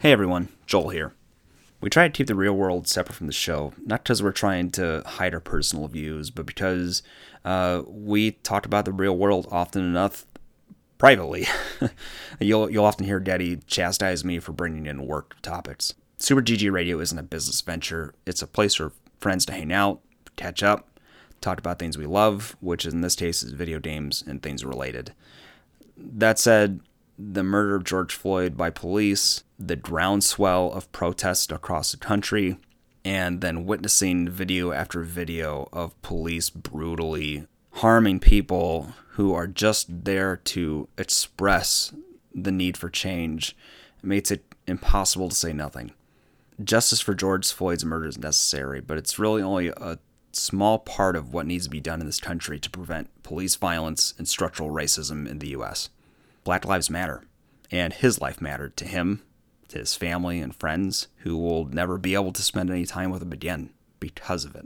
Hey everyone, Joel here. We try to keep the real world separate from the show, not because we're trying to hide our personal views, but because uh, we talk about the real world often enough privately. you'll you'll often hear Daddy chastise me for bringing in work topics. Super GG Radio isn't a business venture; it's a place for friends to hang out, catch up, talk about things we love, which in this case is video games and things related. That said, the murder of George Floyd by police, the groundswell of protests across the country, and then witnessing video after video of police brutally harming people who are just there to express the need for change makes it impossible to say nothing. Justice for George Floyd's murder is necessary, but it's really only a small part of what needs to be done in this country to prevent police violence and structural racism in the U.S. Black Lives Matter, and his life mattered to him, to his family and friends, who will never be able to spend any time with him again because of it.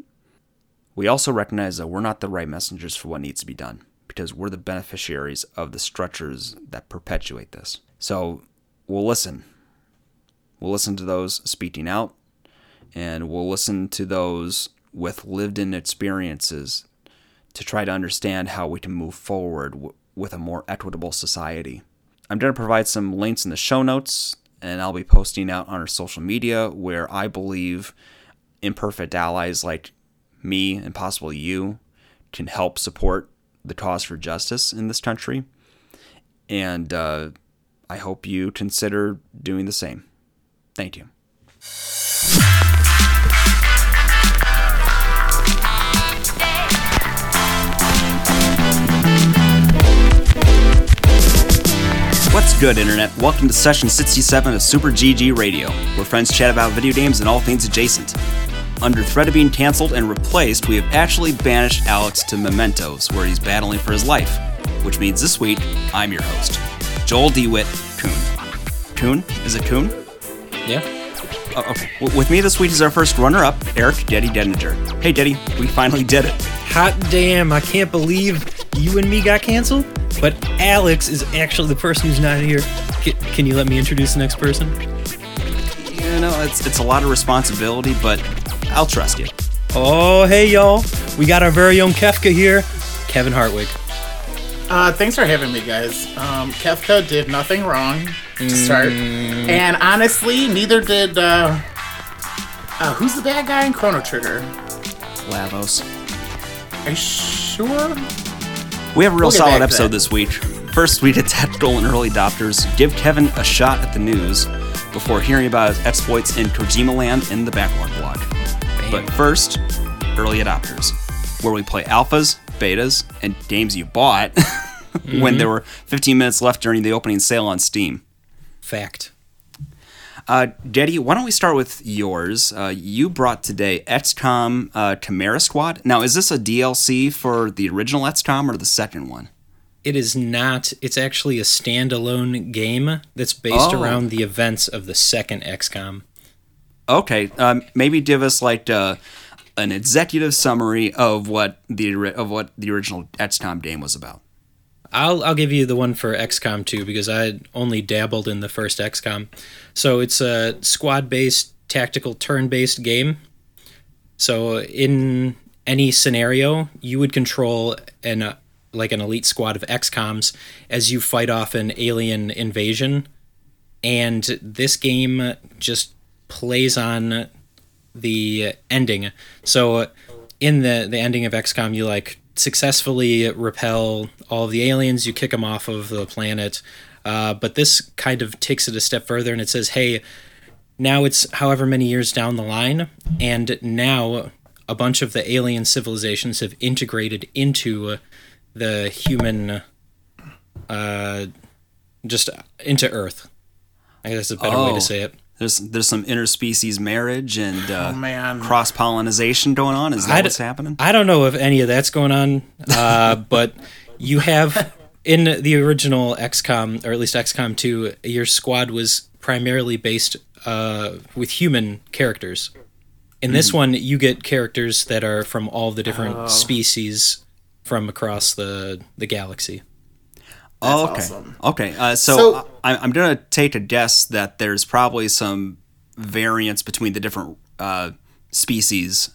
We also recognize that we're not the right messengers for what needs to be done, because we're the beneficiaries of the structures that perpetuate this. So we'll listen. We'll listen to those speaking out, and we'll listen to those with lived in experiences to try to understand how we can move forward with a more equitable society. I'm going to provide some links in the show notes, and I'll be posting out on our social media where I believe imperfect allies like me and possibly you can help support the cause for justice in this country. And uh, I hope you consider doing the same. Thank you. What's good, Internet? Welcome to session 67 of Super GG Radio, where friends chat about video games and all things adjacent. Under threat of being canceled and replaced, we have actually banished Alex to Mementos, where he's battling for his life. Which means this week, I'm your host, Joel DeWitt Coon. Coon? Is it Coon? Yeah. Oh, okay. W- with me this week is our first runner up, Eric Deddy Dedinger. Hey, Deddy, we finally did it. Hot damn, I can't believe you and me got canceled, but Alex is actually the person who's not here. C- can you let me introduce the next person? You know, it's, it's a lot of responsibility, but I'll trust you. Oh, hey, y'all. We got our very own Kefka here, Kevin Hartwig. Uh, thanks for having me, guys. Um, Kefka did nothing wrong to start, and honestly, neither did. Uh, uh, who's the bad guy in Chrono Trigger? Lavos. Are you sure? We have a real We'll solid episode this week. First, we did tactical and early adopters give Kevin a shot at the news before hearing about his exploits in Kojima Land in the backlog blog. But first, early adopters, where we play alphas, betas, and games you bought when there were 15 minutes left during the opening sale on Steam. Fact. Uh, Jetty, why don't we start with yours? Uh, you brought today XCOM uh, Chimera Squad. Now, is this a DLC for the original XCOM or the second one? It is not, it's actually a standalone game that's based Oh. around the events of the second XCOM. Okay, um, maybe give us like uh, an executive summary of what the of what the original XCOM game was about. I'll I'll give you the one for XCOM 2 because I only dabbled in the first XCOM. So it's a squad-based tactical turn-based game. So in any scenario, you would control an uh, like an elite squad of XComs as you fight off an alien invasion. And this game just plays on the ending. So in the the ending of XCOM, you like successfully repel all of the aliens. You kick them off of the planet. Uh, but this kind of takes it a step further, and it says, "Hey, now it's however many years down the line, and now a bunch of the alien civilizations have integrated into the human, uh, just into Earth. I guess that's a better way Oh. to say it. There's there's some interspecies marriage and uh, Oh, man. cross pollination going on. Is that I d- what's happening? I don't know if any of that's going on, uh, but you have in the original XCOM, or at least XCOM 2, your squad was primarily based uh, with human characters. In this one, you get characters that are from all the different species from across the the galaxy. Oh, okay. awesome. Okay. Uh, so So- I, I'm going to take a guess that there's probably some variance between the different uh, species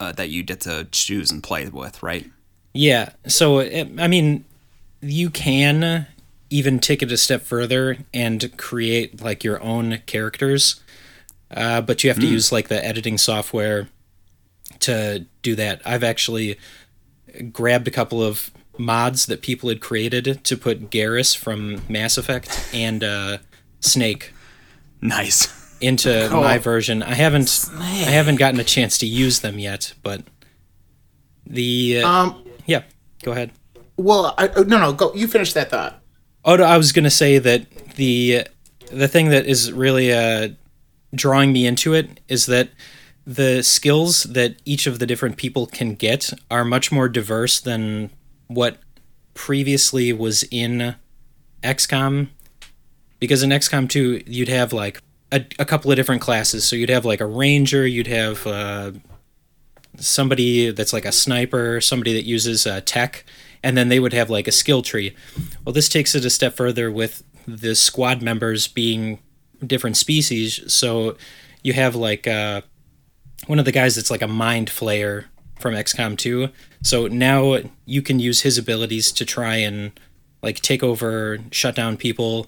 uh, that you get to choose and play with, right? Yeah. So, it, I mean, you can even take it a step further and create like your own characters, uh, but you have to use like the editing software to do that. I've actually grabbed a couple of mods that people had created to put Garrus from Mass Effect and uh, Snake Nice. into Cool. my version. I haven't I haven't gotten a chance to use them yet, but the uh, Um, yeah, go ahead. well, I, no, no, go. You finish that thought. Oh, no, I was gonna say that the the thing that is really uh, drawing me into it is that the skills that each of the different people can get are much more diverse than what previously was in XCOM. Because in XCOM 2, you'd have like a, a couple of different classes. So you'd have like a ranger, you'd have uh, somebody that's like a sniper, somebody that uses uh, tech, and then they would have like a skill tree. Well, this takes it a step further with the squad members being different species. So you have like uh, one of the guys that's like a mind flayer from XCOM 2. So now you can use his abilities to try and like take over, shut down people.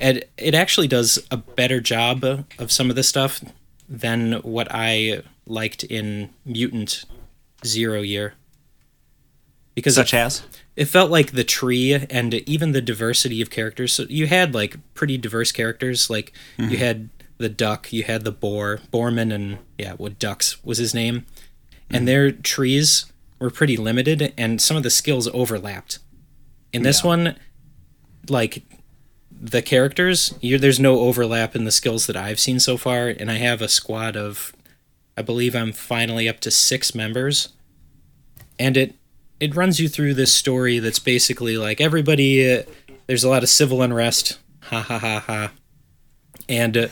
And it actually does a better job of some of this stuff than what I liked in Mutant Zero Year. Because Such as? it felt like the tree and even the diversity of characters. So you had like pretty diverse characters. Like mm-hmm. you had the duck, you had the boar, Bormin, and yeah, what Dux was his name, and mm-hmm. their trees were pretty limited, and some of the skills overlapped. In this one, like the characters, there's no overlap in the skills that I've seen so far, and I have a squad of, I believe I'm finally up to six members, and it it runs you through this story that's basically like everybody uh, there's a lot of civil unrest ha ha ha ha. And uh,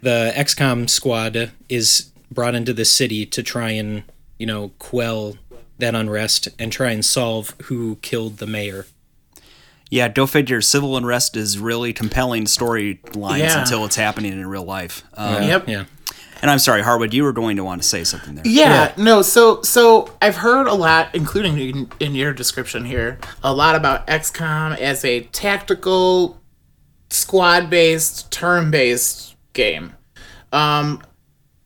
the XCOM squad is brought into the city to try and you know quell that unrest and try and solve who killed the mayor Yeah, go figure. Civil unrest is really compelling storylines Yeah. until it's happening in real life. Um, Yep. yeah And I'm sorry, Harwood, you were going to want to say something there. Yeah, no. So, so I've heard a lot, including in, in your description here, a lot about XCOM as a tactical, squad-based, turn-based game. Um,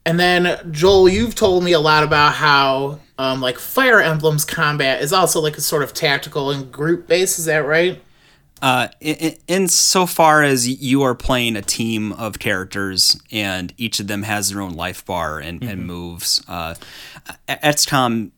and then Joel, you've told me a lot about how, um, like Fire Emblem's combat is also like a sort of tactical and group-based. Is that right? Uh, in, in, so far as you are playing a team of characters and each of them has their own life bar and, and moves, uh, XCOM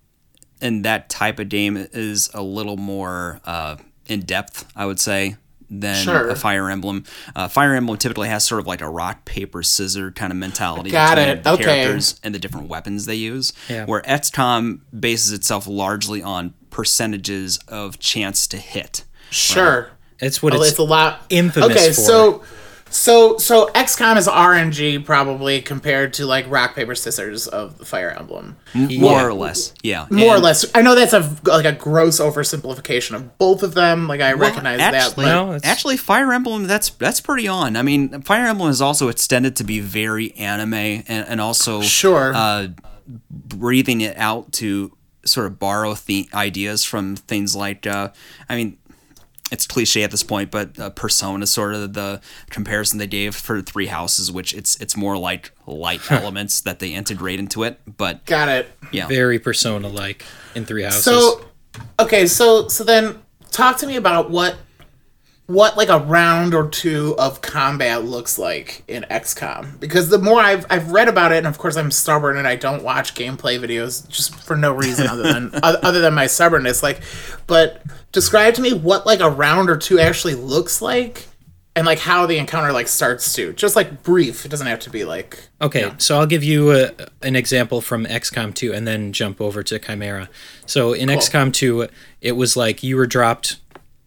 in that type of game is a little more uh, in depth, I would say, than Sure. a Fire Emblem. Uh, Fire Emblem typically has sort of like a rock paper scissor kind of mentality Got between it. the Okay. characters and the different weapons they use. Yeah. Where XCOM bases itself largely on percentages of chance to hit. Sure. it's what Oh, it's, it's a lot infamous okay for. so so so xcom is rng probably compared to like rock paper scissors of the fire emblem More or less, yeah. more or less i know that's a like a gross oversimplification of both of them like i recognize that actually, but Well, it's- actually, Fire Emblem that's that's pretty on. I mean, Fire Emblem is also extended to be very anime and, and also Sure. uh, breathing it out to sort of borrow the ideas from things like uh, I mean. It's cliche at this point, but uh, Persona is sort of the comparison they gave for Three Houses, which it's it's more like light elements that they integrate into it. But got it. Yeah, very persona like in three houses. so okay so so then talk to me about what what like a round or two of combat looks like in XCOM because the more I've I've read about it and of course I'm stubborn and I don't watch gameplay videos just for no reason other than other than my stubbornness like but describe to me what like a round or two actually looks like and like how the encounter like starts to. Just like brief. It doesn't have to be like Okay, so I'll give you a, an example from XCOM 2 and then jump over to Chimera. So in XCOM 2, it was like you were dropped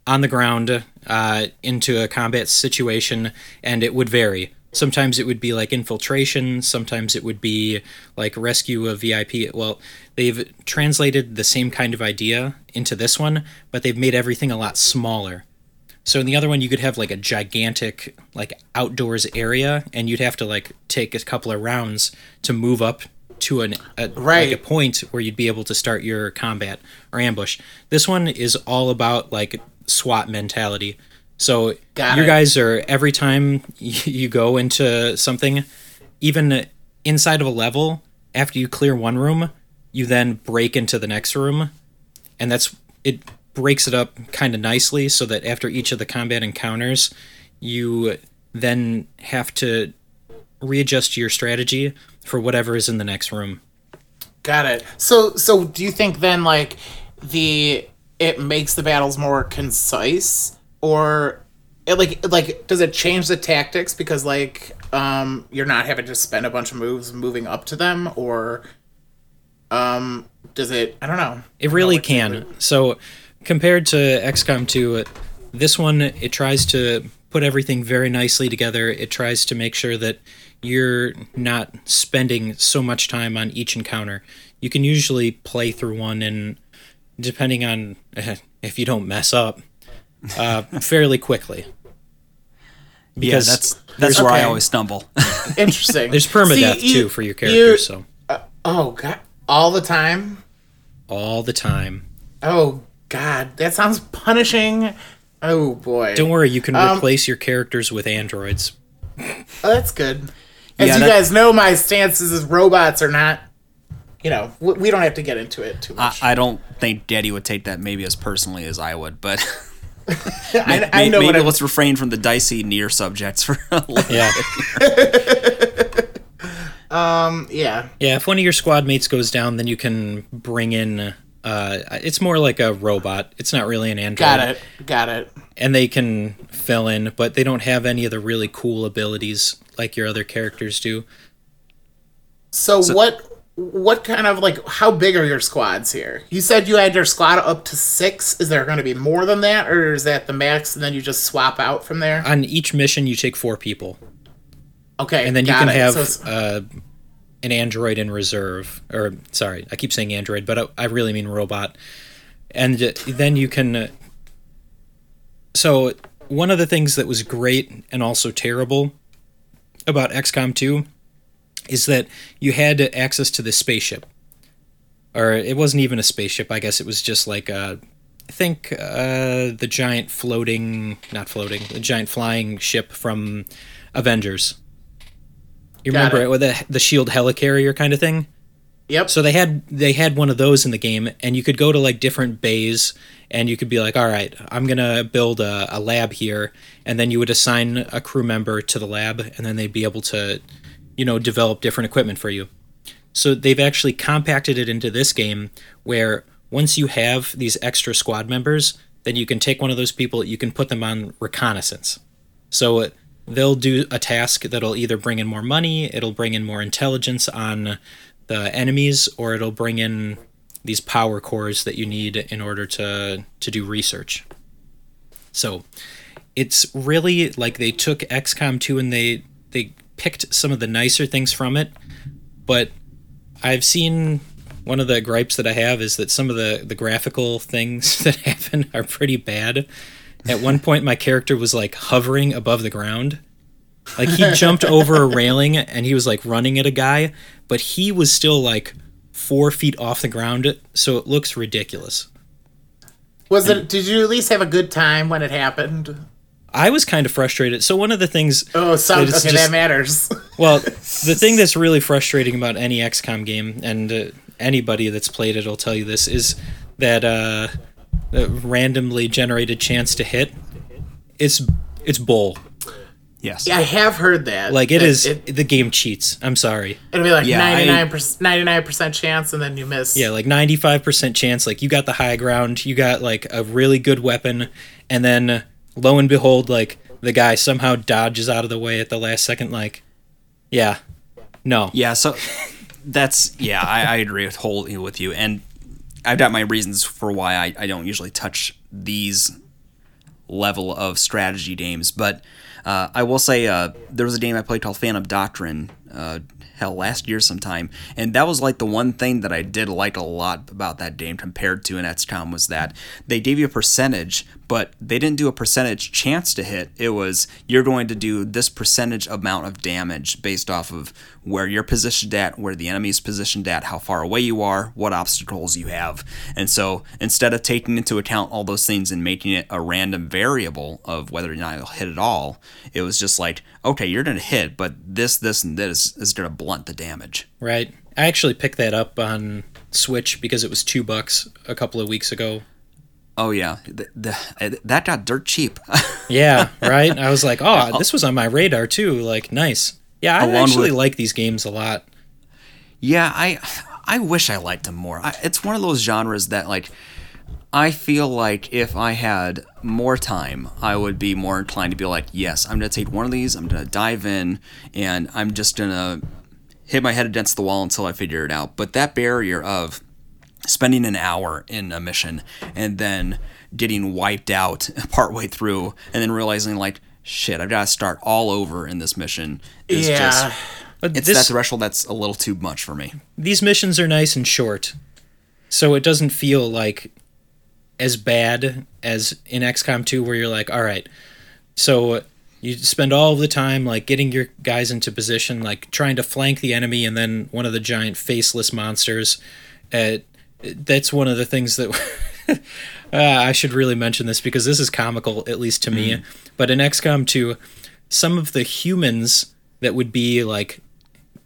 on the ground uh, into a combat situation, and it would vary. Sometimes it would be like infiltration, sometimes it would be like rescue a VIP. Well, they've translated the same kind of idea into this one, but they've made everything a lot smaller. So in the other one, you could have like a gigantic like outdoors area, and you'd have to like take a couple of rounds to move up to an a, Right. like a point where you'd be able to start your combat or ambush. This one is all about like SWAT mentality. So Got your it. guys are every time you you go into something, even inside of a level, after you clear one room, you then break into the next room, and that's it breaks it up kind of nicely so that after each of the combat encounters, you then have to readjust your strategy for whatever is in the next room. Got it. So so do you think then like the it makes the battles more concise or it like like does it change the tactics because like um you're not having to spend a bunch of moves moving up to them or um does it I don't know. It really can. So compared to XCOM 2, this one it tries to put everything very nicely together. It tries to make sure that you're not spending so much time on each encounter. You can usually play through one and depending on if you don't mess up uh, fairly quickly. Yeah, Because that's that's there's- where I always stumble. Interesting. There's permadeath See, you- too for your you- characters, so Oh god. All the time? all the time. Oh god. That sounds punishing. Oh boy. Don't worry, you can Um, replace your characters with androids. Oh, that's good. As Yeah, you that- guys know, my stances is robots are not. You know, we, we don't have to get into it too much. I don't think Daddy would take that maybe as personally as I would, but I, I know maybe what I'm, let's refrain from the dicey near subjects for a little. Yeah. um, Yeah, Yeah, if one of your squad mates goes down, then you can bring in. Uh, it's more like a robot. It's not really an android. got it, got it. And they can fill in, but they don't have any of the really cool abilities like your other characters do. So, what, what kind of like how big are your squads here? You said you had your squad up to six. Is there going to be more than that, or is that the max, and then you just swap out from there? On each mission, you take four people, Okay, and then you can it. have So uh, an android in reserve. Or sorry, I keep saying android, but I, I really mean robot. And then you can. Uh, so one of the things that was great and also terrible about XCOM 2 is that you had access to the spaceship. Or it wasn't even a spaceship, I guess it was just like a I think uh, the giant floating, not floating, the giant flying ship from Avengers. You Got remember it. it with the the shield helicarrier kind of thing? yep. So they had they had one of those in the game, and you could go to like different bays, and you could be like, all right, I'm gonna build a, a lab here, and then you would assign a crew member to the lab, and then they'd be able to, you know, develop different equipment for you. So they've actually compacted it into this game where once you have these extra squad members, then you can take one of those people, you can put them on reconnaissance. So uh, they'll do a task that'll either bring in more money, it'll bring in more intelligence on the enemies, or it'll bring in these power cores that you need in order to to do research. So it's really like they took XCOM 2 and they they picked some of the nicer things from it, but I've seen one of the gripes that I have is that some of the the graphical things that happen are pretty bad. At one point my character was like hovering above the ground. Like he jumped over a railing and he was like running at a guy, but he was still like four feet off the ground, so it looks ridiculous. Was it? Did you at least have a good time when it happened? I was kind of frustrated. So one of the things Oh, some, that okay, is that matters. Well, the thing that's really frustrating about any XCOM game, and uh, anybody that's played it will tell you this, is that uh, the randomly generated chance to hit. It's it's bull. Yes. Yeah, I have heard that. Like it that is. It, the game cheats. I'm sorry. it'll be like Yeah, 99 percent, 99 percent chance, and then you miss. Yeah, like 95% chance. Like you got the high ground. You got like a really good weapon, and then lo and behold, like the guy somehow dodges out of the way at the last second. Like, yeah, no. Yeah, so that's yeah, I, I agree with wholly with you, and I've got my reasons for why I, I don't usually touch these level of strategy games, but uh, I will say uh, there was a game I played called Phantom Doctrine uh, hell last year sometime, and that was like the one thing that I did like a lot about that game compared to an XCOM was that they gave you a percentage, but they didn't do a percentage chance to hit. It was you're going to do this percentage amount of damage based off of where you're positioned at, where the enemy's positioned at, how far away you are, what obstacles you have. And so instead of taking into account all those things and making it a random variable of whether or not you'll hit at all, it was just like, okay, you're going to hit, but this, this, and this is going to blunt the damage. Right. I actually picked that up on Switch because it was two bucks a couple of weeks ago. Oh yeah, the, the, uh, that got dirt cheap. yeah, right. I was like, oh, this was on my radar too. Like, nice. Yeah, I Along actually with- like these games a lot. Yeah, I I wish I liked them more. I, it's one of those genres that like I feel like if I had more time, I would be more inclined to be like, yes, I'm gonna take one of these, I'm gonna dive in, and I'm just gonna hit my head against the wall until I figure it out. But that barrier of spending an hour in a mission and then getting wiped out partway through and then realizing like shit i've got to start all over in this mission is yeah. just But it's this, that threshold that's a little too much for me these missions are nice and short, so it doesn't feel like as bad as in XCOM 2, where you're like, all right, so you spend all of the time like getting your guys into position, like trying to flank the enemy, and then one of the giant faceless monsters. Uh, that's one of the things that. Uh, I should really mention this because this is comical, at least to me. But in XCOM 2, some of the humans that would be like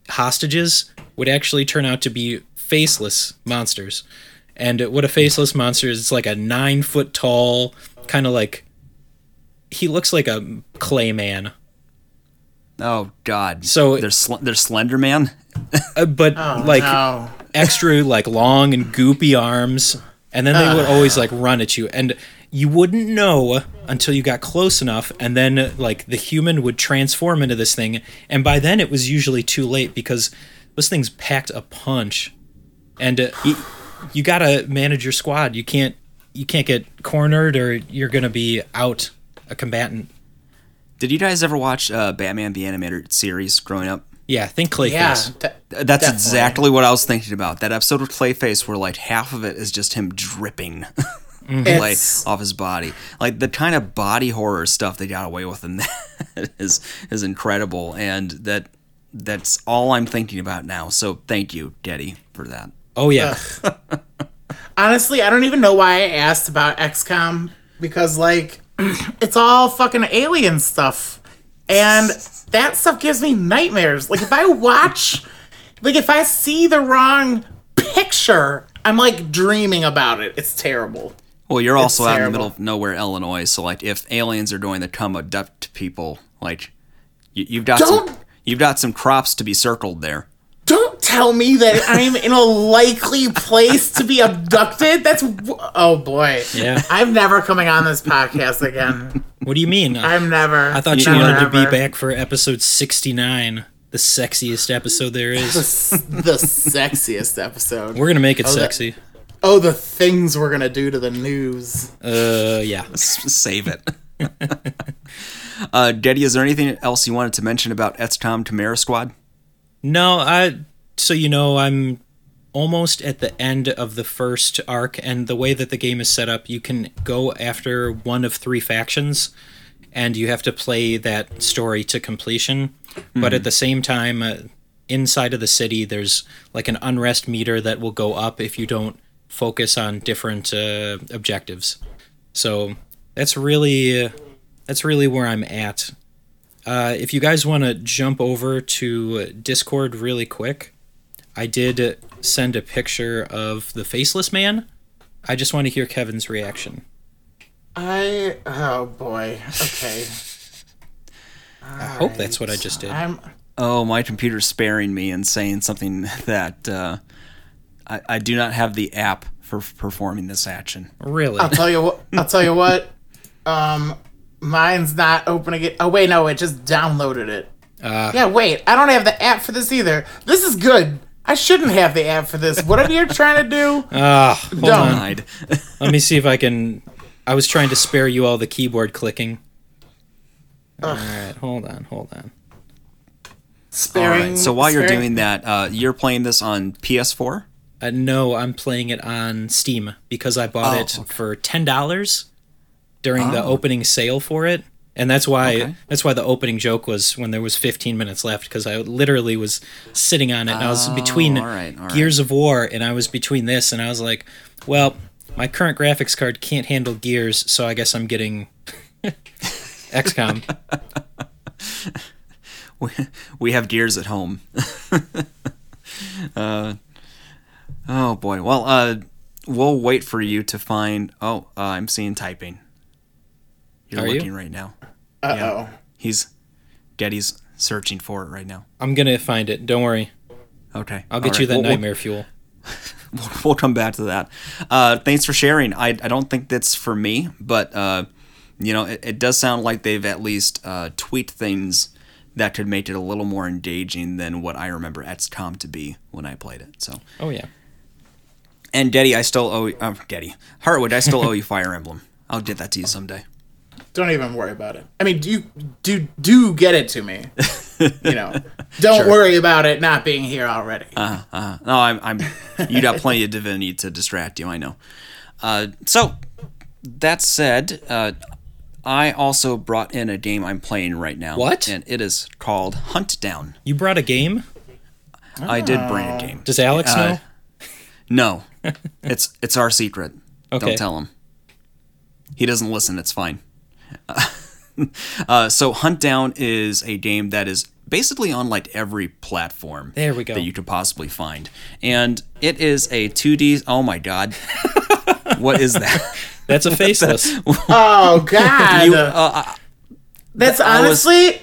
hostages would actually turn out to be faceless monsters. And what a faceless monster is, it's like a nine foot tall, kind of like. He looks like a clay man. oh god So- there's sl- there's slender man Uh, but Oh, like no. Extra like long and goopy arms and then they would always like run at you. And you wouldn't know until you got close enough and then like the human would transform into this thing. And by then it was usually too late because those things packed a punch. And uh, you, you gotta manage your squad. You can't you can't get cornered or you're gonna be out a combatant. Did you guys ever watch uh, batman the animated series growing up yeah think clayface. Yeah. de- that's Definitely. exactly what i was thinking about. That episode of clayface where like half of it is just him dripping mm-hmm. like It's- off his body. Like the kind of body horror stuff they got away with in that is is incredible. And that that's all i'm thinking about now. So thank you getty for that. Oh yeah. Honestly, I don't even know why I asked about XCOM because like it's all fucking alien stuff. And that stuff gives me nightmares. Like if I watch like if I see the wrong picture, I'm like dreaming about it. It's terrible. well you're also out in the middle of nowhere illinois so like if aliens are going to come abduct people like you, you've got some you've got some crops to be circled there tell me that I'm in a likely place to be abducted. That's oh boy. Yeah. I'm never coming on this podcast again. what do you mean I'm never. I thought you never, wanted to be back for episode 69, the sexiest episode there is. the sexiest episode. We're going to make it that- sexy. Oh, the things we're gonna do to the news. Uh, yeah. Save it uh getty is there anything else you wanted to mention about XCOM Chimera Squad? No, I so you know I'm almost at the end of the first arc and the way that the game is set up, you can go after one of three factions and you have to play that story to completion. But at the same time, uh, inside of the city there's like an unrest meter that will go up if you don't focus on different uh, objectives. So that's really uh, that's really where I'm at. Uh, if you guys want to jump over to Discord really quick, I did send a picture of the faceless man. I just want to hear Kevin's reaction. I oh boy. Okay. I hope that's what I just did. I'm Oh, my computer's sparing me and saying something that uh, I, I do not have the app for performing this action. Really? I'll tell you what I'll tell you what. Um mine's not opening it. Oh wait, no, it just downloaded it. Uh, Yeah, wait. I don't have the app for this either. This is good. I shouldn't have the app for this. Whatever you're trying to do, Ah, hold Don't. on. Denied. Let me see if I can. I was trying to spare you all the keyboard clicking. All right, hold on, hold on. sparing. So while you're sparing- doing that, uh, you're playing this on PS4. Uh, no, I'm playing it on Steam because I bought Oh, it okay. for ten dollars during the Oh. opening sale for it, and that's why Okay. that's why the opening joke was when there was 15 minutes left because I literally was sitting on it and I was between Oh, all right, all right. Gears of War and I was between this and I was like, well, my current graphics card can't handle Gears, so I guess I'm getting XCOM. we, we have gears at home. uh, oh boy. Well, uh, we'll wait for you to find. Oh, uh, I'm seeing typing. You're Are you? looking right now. Uh Yeah. oh. He's Getty's searching for it right now. I'm gonna find it. Don't worry. Okay. I'll get all you right. that We'll- we'll- nightmare fuel. We'll, we'll come back to that. Uh, thanks for sharing. I, I don't think that's for me, but uh, you know, it, it does sound like they've at least uh, tweaked things that could make it a little more engaging than what I remember XCOM to be when I played it. So, Oh yeah. and Getty, I still owe you, uh, Getty Hartwood, I still owe you Fire Emblem. I'll get that to you someday. Don't even worry about it. I mean, do you do do get it to me? you know, don't worry about it not being here already. Uh, no, I'm, I'm. You got plenty of divinity to distract you. I know. Uh, so that said, uh, I also brought in a game I'm playing right now. What? And it is called Hunt Down. You brought a game? I did bring a game. Does Alex Uh, know? No, it's it's our secret. Okay. Don't tell him. He doesn't listen. It's fine. Uh, so Hunt Down is a game that is basically on like every platform. There we go. That you could possibly find, and it is a 2D. Oh my god, what is that? That's a faceless. oh God, You, uh, I- that's I was- honestly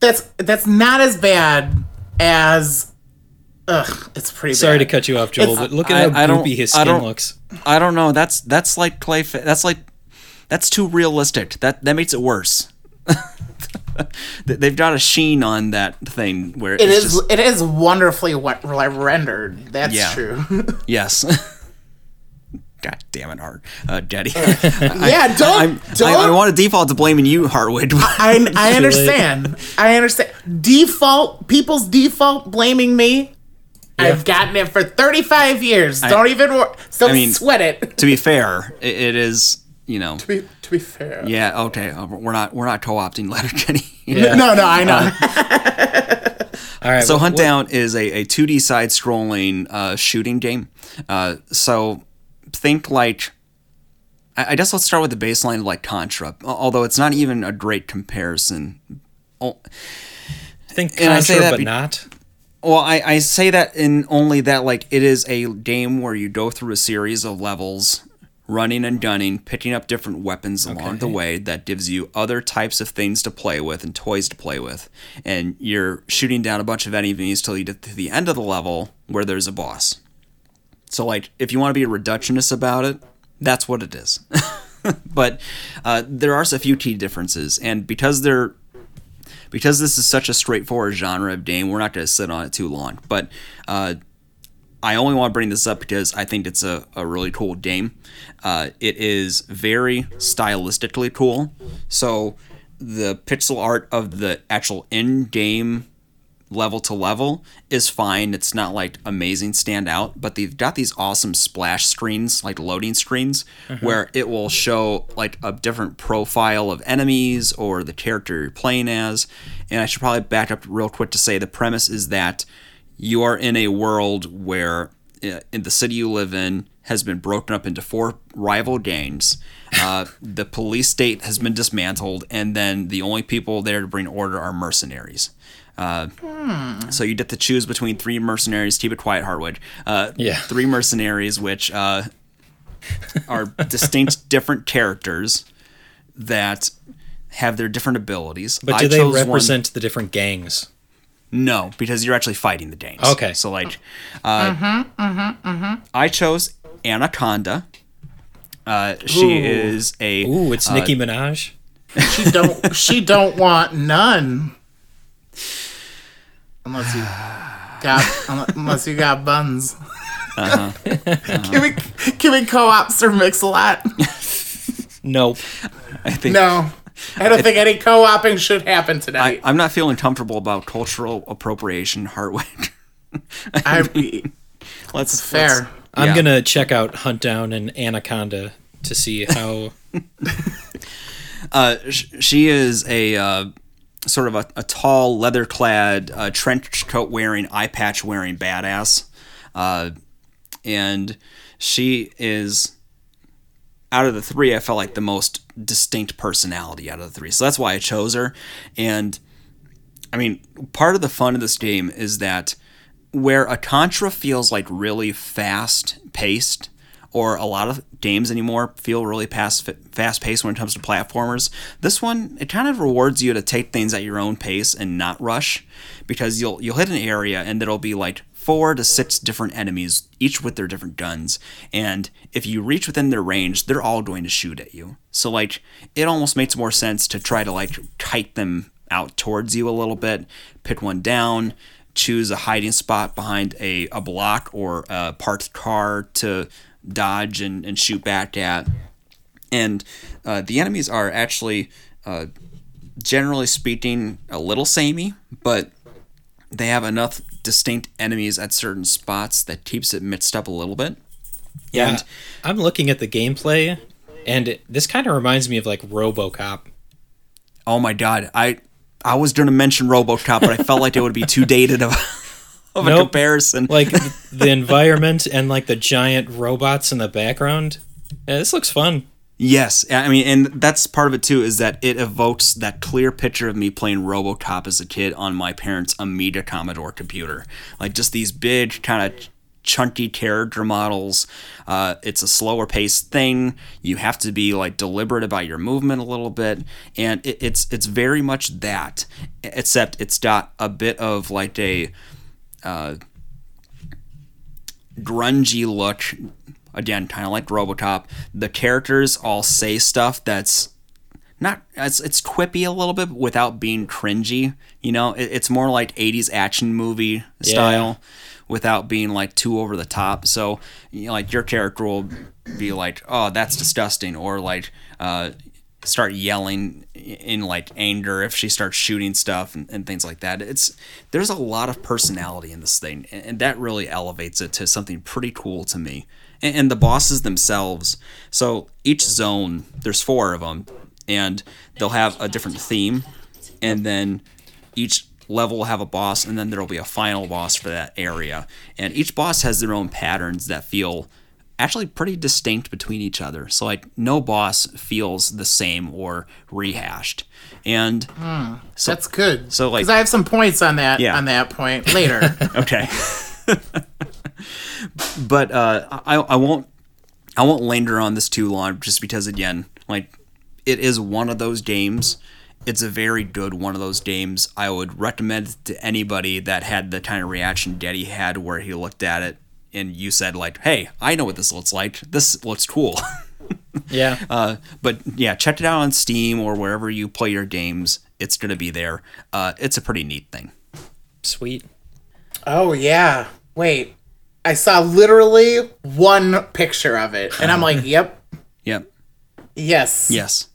that's that's not as bad as. Ugh, it's pretty. Sorry to cut you off, Joel, It's- but look I- at how I don't- goopy his I skin don't- looks. I don't know. That's that's like clay. Fa- that's like that's too realistic. That that makes it worse. They- They've got a sheen on that thing where it is just, it is wonderfully what rendered. That's Yeah. true. yes. God damn it, Hart. Uh, Jetty. yeah, don't I'm, don't. I, I want to default to blaming you, Hartwood. I, I understand. I understand. Default people's default blaming me. I've gotten it for 35 years. Don't even don't I mean- sweat it. to be fair, it, it is you know. To be, to be fair. Yeah. Okay. uh, We're not we're not co-opting Letterkenny. Yeah. No, no, I know. All right. So what- Hunt what- Down is a, a 2D side-scrolling uh, shooting game. Uh, so think like, I, I guess let's start with the baseline of like Contra. Although it's not even a great comparison. Oh, think and I say Contra, that but be- not. Well, I, I say that in only that like it is a game where you go through a series of levels, running and gunning, picking up different weapons along the way that gives you other types of things to play with and toys to play with, and you're shooting down a bunch of enemies till you get to the end of the level where there's a boss. So like, if you want to be reductionist about it, that's what it is. but uh, there are a few key differences, and because they're because this is such a straightforward genre of game, we're not going to sit on it too long. But uh, I only want to bring this up because I think it's a, a really cool game. Uh, it is very stylistically cool. So the pixel art of the actual in-game level to level is fine. It's not like amazing standout, but they've got these awesome splash screens, like loading screens, where it will show like a different profile of enemies or the character you're playing as. And I should probably back up real quick to say the premise is that you are in a world where uh, in the city you live in has been broken up into four rival gangs. Uh, the police state has been dismantled, and then the only people there to bring order are mercenaries. Uh, So you get to choose between three mercenaries. Keep it quiet, Hartwood. Uh, Yeah. Three mercenaries, which uh, are distinct, different characters that have their different abilities. But I do they chose one- represent the different gangs? No, because you're actually fighting the Danes. Okay. So like, uh, I chose Anaconda. Uh, she Ooh. is a Ooh, it's uh, Nicki Minaj. she don't. she don't want none. Unless you got. unless you got buns. Uh-huh. can we can we co-op Sir Mix a lot? Nope. I think No. I don't think any co-oping should happen I, tonight. I'm not feeling comfortable about cultural appropriation, Hartwig. I, let's fair. let's- I'm yeah. gonna check out Hunt Down and Anaconda to see how. Uh, sh- she is a uh, sort of a, a tall, leather-clad, uh, trench coat wearing, eye patch wearing badass, uh, and she is out of the three. I felt like the most distinct personality out of the three, so that's why I chose her. And I mean, part of the fun of this game is that where a Contra feels like really fast paced, or a lot of games anymore feel really fast fast paced when it comes to platformers. This one it kind of rewards you to take things at your own pace and not rush, because you'll you'll hit an area and it'll be like four to six different enemies, each with their different guns, and if you reach within their range, they're all going to shoot at you. So like it almost makes more sense to try to like kite them out towards you a little bit, pick one down, choose a hiding spot behind a, a block or a parked car to dodge and, and shoot back at. And uh, the enemies are actually, uh, generally speaking, a little samey, but they have enough distinct enemies at certain spots that keeps it mixed up a little bit. Yeah, And- I'm looking at the gameplay, and it, this kind of reminds me of like RoboCop. Oh my god, I I was going to mention RoboCop, but I felt like it would be too dated of, of a comparison. Like the environment and like the giant robots in the background. Yeah, this looks fun. Yes, I mean, and that's part of it too. Is that it evokes that clear picture of me playing RoboCop as a kid on my parents' Amiga Commodore computer, like just these big kind of chunky character models. Uh, it's a slower paced thing. You have to be like deliberate about your movement a little bit, and it, it's it's very much that, except it's got a bit of like a grungy look. Again, kind of like RoboCop. The characters all say stuff that's not it's it's quippy a little bit without being cringy. You know, it, it's more like '80s action movie style without being like too over the top. So, you know, like your character will be like, "Oh, that's disgusting," or like uh, start yelling in like anger if she starts shooting stuff and, and things like that. It's there's a lot of personality in this thing, and, and that really elevates it to something pretty cool to me. And, and the bosses themselves. So each zone, there's four of them, and they'll have a different theme, and then each level will have a boss, and then there'll be a final boss for that area. And each boss has their own patterns that feel actually pretty distinct between each other. So like no boss feels the same or rehashed. And hmm, so That's good. so, like- because I have some points on that Yeah. on that point later. okay. but uh, I I won't I won't linger on this too long just because again like it is one of those games. It's a very good one of those games. I would recommend it to anybody that had the kind of reaction Getty had where he looked at it and you said like, "Hey, I know what this looks like. This looks cool." Yeah. Uh, but yeah, check it out on Steam or wherever you play your games. It's gonna be there. Uh, it's a pretty neat thing. Sweet. oh yeah. Wait. I saw literally one picture of it, and I'm like, "Yep, Yep. yes, Yes.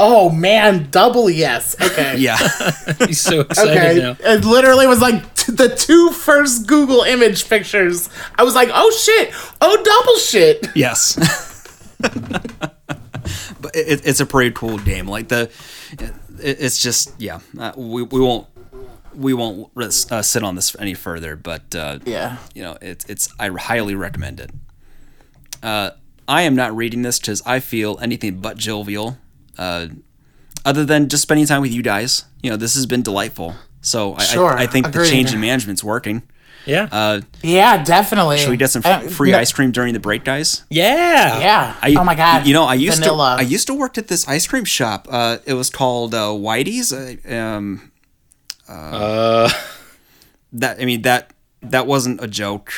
Oh man, double yes. Okay. Yeah. He's so excited Okay. now. It literally was like t- the two first Google image pictures. I was like, oh shit. Oh, double shit. yes. but it, it's a pretty cool game. Like the, it, it's just yeah. Uh, we we won't we won't uh, sit on this any further. But uh, Yeah. you know, it's it's I highly recommend it. Uh, I am not reading this because I feel anything but jovial. Uh, other than just spending time with you guys, you know, this has been delightful. So I, Sure, I, I think the change in management's working. Yeah. Uh, Yeah, definitely. should we get some Uh, free no- ice cream during the break, guys? yeah. Yeah. I, oh my god. You know, I used Vanilla. to I used to work at this ice cream shop. Uh, it was called uh, Whitey's. Uh, um, Uh, that I mean that that wasn't a joke.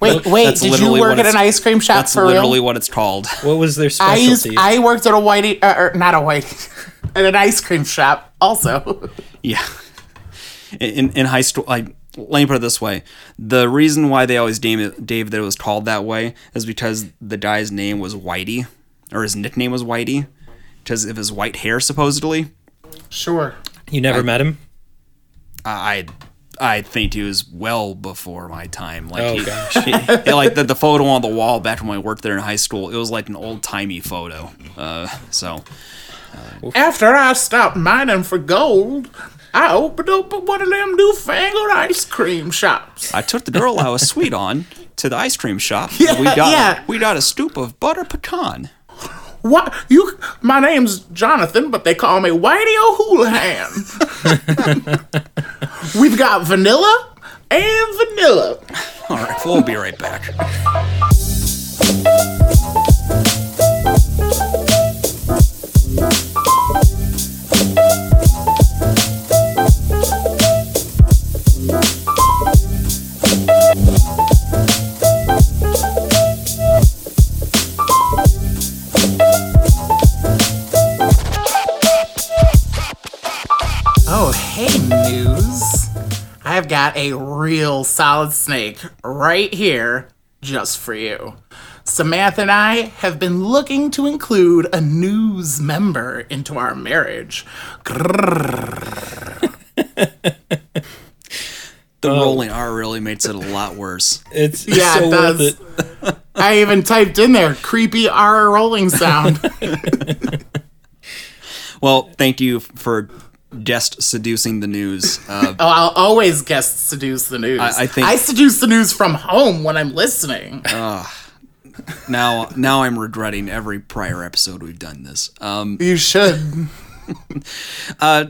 wait, wait. that's Did you literally work at an ice cream shop That's for literally real? what it's called. what was their I used. specialty? I worked at a whitey, uh, or not a whitey, at an ice cream shop also. Yeah. In in high school, like let me put it this way: the reason why they always name it Dave that it was called that way is because the guy's name was Whitey, or his nickname was Whitey, because of his white hair, supposedly. Sure. You never met him? I I think he was well before my time. Like, Oh, he, gosh. he- like the, the photo on the wall back when I worked there in high school, it was like an old timey photo. Uh, so After I stopped mining for gold, I opened up one of them newfangled ice cream shops. I took the girl I was sweet on to the ice cream shop. Yeah, we got yeah. we got a scoop of butter pecan. What you? My name's Jonathan, but they call me Whitey O'Houlihan. We've got vanilla and vanilla. All right, we'll be right back. Hey, news. I've got a real solid snake right here just for you. Samantha and I have been looking to include a news member into our marriage. The oh. rolling R really makes it a lot worse. It's Yeah, so it does. it. I even typed in there creepy R rolling sound. Well, thank you for just seducing the news. Uh, Oh, I'll always guest seduce the news. I- I think- I seduce the news from home when I'm listening. now, now I'm regretting every prior episode we've done this. Um, You should. uh,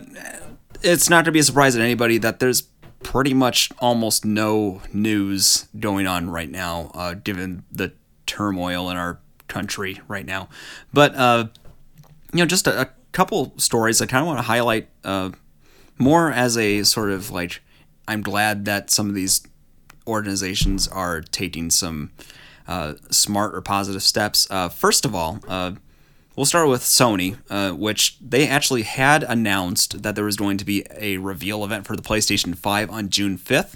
it's not going to be a surprise to anybody that there's pretty much almost no news going on right now, uh, given the turmoil in our country right now. But uh, you know, just a, a couple stories I kind of want to highlight uh, more as a sort of like I'm glad that some of these organizations are taking some uh, smart or positive steps. Uh, first of all, uh, we'll start with Sony, uh, which they actually had announced that there was going to be a reveal event for the PlayStation 5 on June 5th.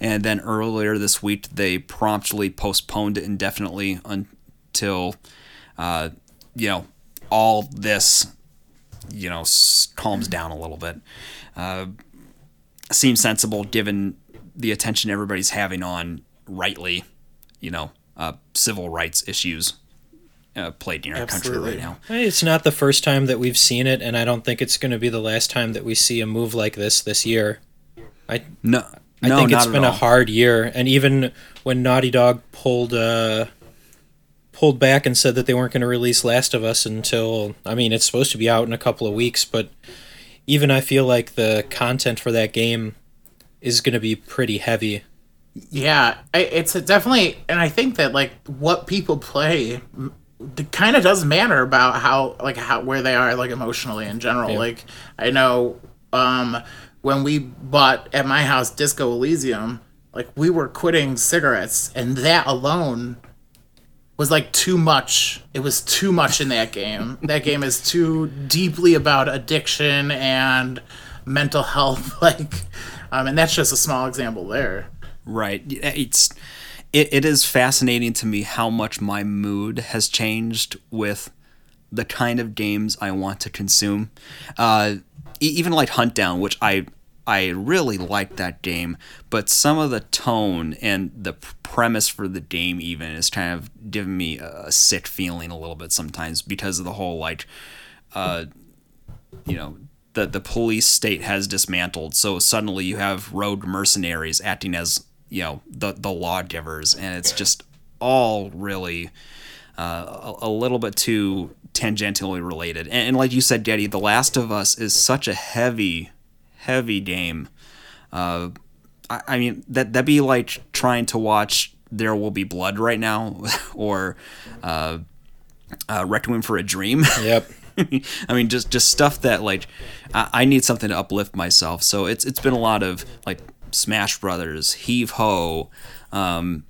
And then earlier this week, they promptly postponed it indefinitely until, uh, you know, all this, you know, calms down a little bit. Uh, seems sensible given the attention everybody's having on, rightly, you know, uh, civil rights issues uh, played in our country right now. It's not the first time that we've seen it, and I don't think it's going to be the last time that we see a move like this this year. I No, I no, think not it's at been all. a hard year, and even when Naughty Dog pulled uh, pulled back and said that they weren't going to release Last of Us until I mean it's supposed to be out in a couple of weeks, but even I feel like the content for that game is going to be pretty heavy. Yeah, it's a definitely, and I think that like what people play kind of does matter about how like how where they are like emotionally in general. Like I know um when we bought at my house Disco Elysium, like we were quitting cigarettes, and that alone was like too much. It was too much in that game. that game is too deeply about addiction and mental health. Like, um, and that's just a small example there. Right. It's it, it is fascinating to me how much my mood has changed with the kind of games I want to consume. Uh, even like Hunt Down, which I I really liked that game, but some of the tone and the premise for the game even is kind of giving me a, sick feeling a little bit sometimes because of the whole like uh, you know the the police state has dismantled so suddenly you have rogue mercenaries acting as you know the the lawgivers and it's just all really uh, a, a little bit too tangentially related. And, and like you said Getty The Last of Us is such a heavy heavy game uh, I, I mean that that'd be like trying to watch There Will Be Blood right now or uh, uh, Requiem for a Dream Yep. I mean, just just stuff that like I, I need something to uplift myself. So it's it's been a lot of like Smash Brothers, Heave Ho. Um,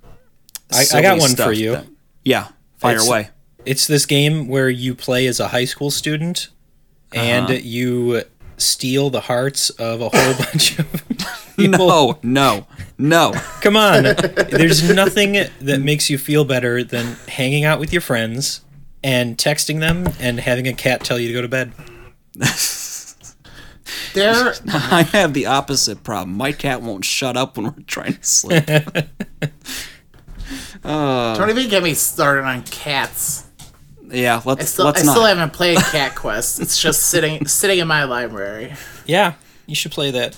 I- I got one for you. that- yeah, fire It's- away. It's this game where you play as a high school student and Uh-huh. you steal the hearts of a whole bunch of people. No, no, no. Come on. There's nothing that makes you feel better than hanging out with your friends and texting them and having a cat tell you to go to bed. There, I have the opposite problem. My cat won't shut up when we're trying to sleep. Uh, don't even get me started on cats. Yeah, I let's still, let's I not. still haven't played Cat Quest. It's just sitting sitting in my library. Yeah, you should play that.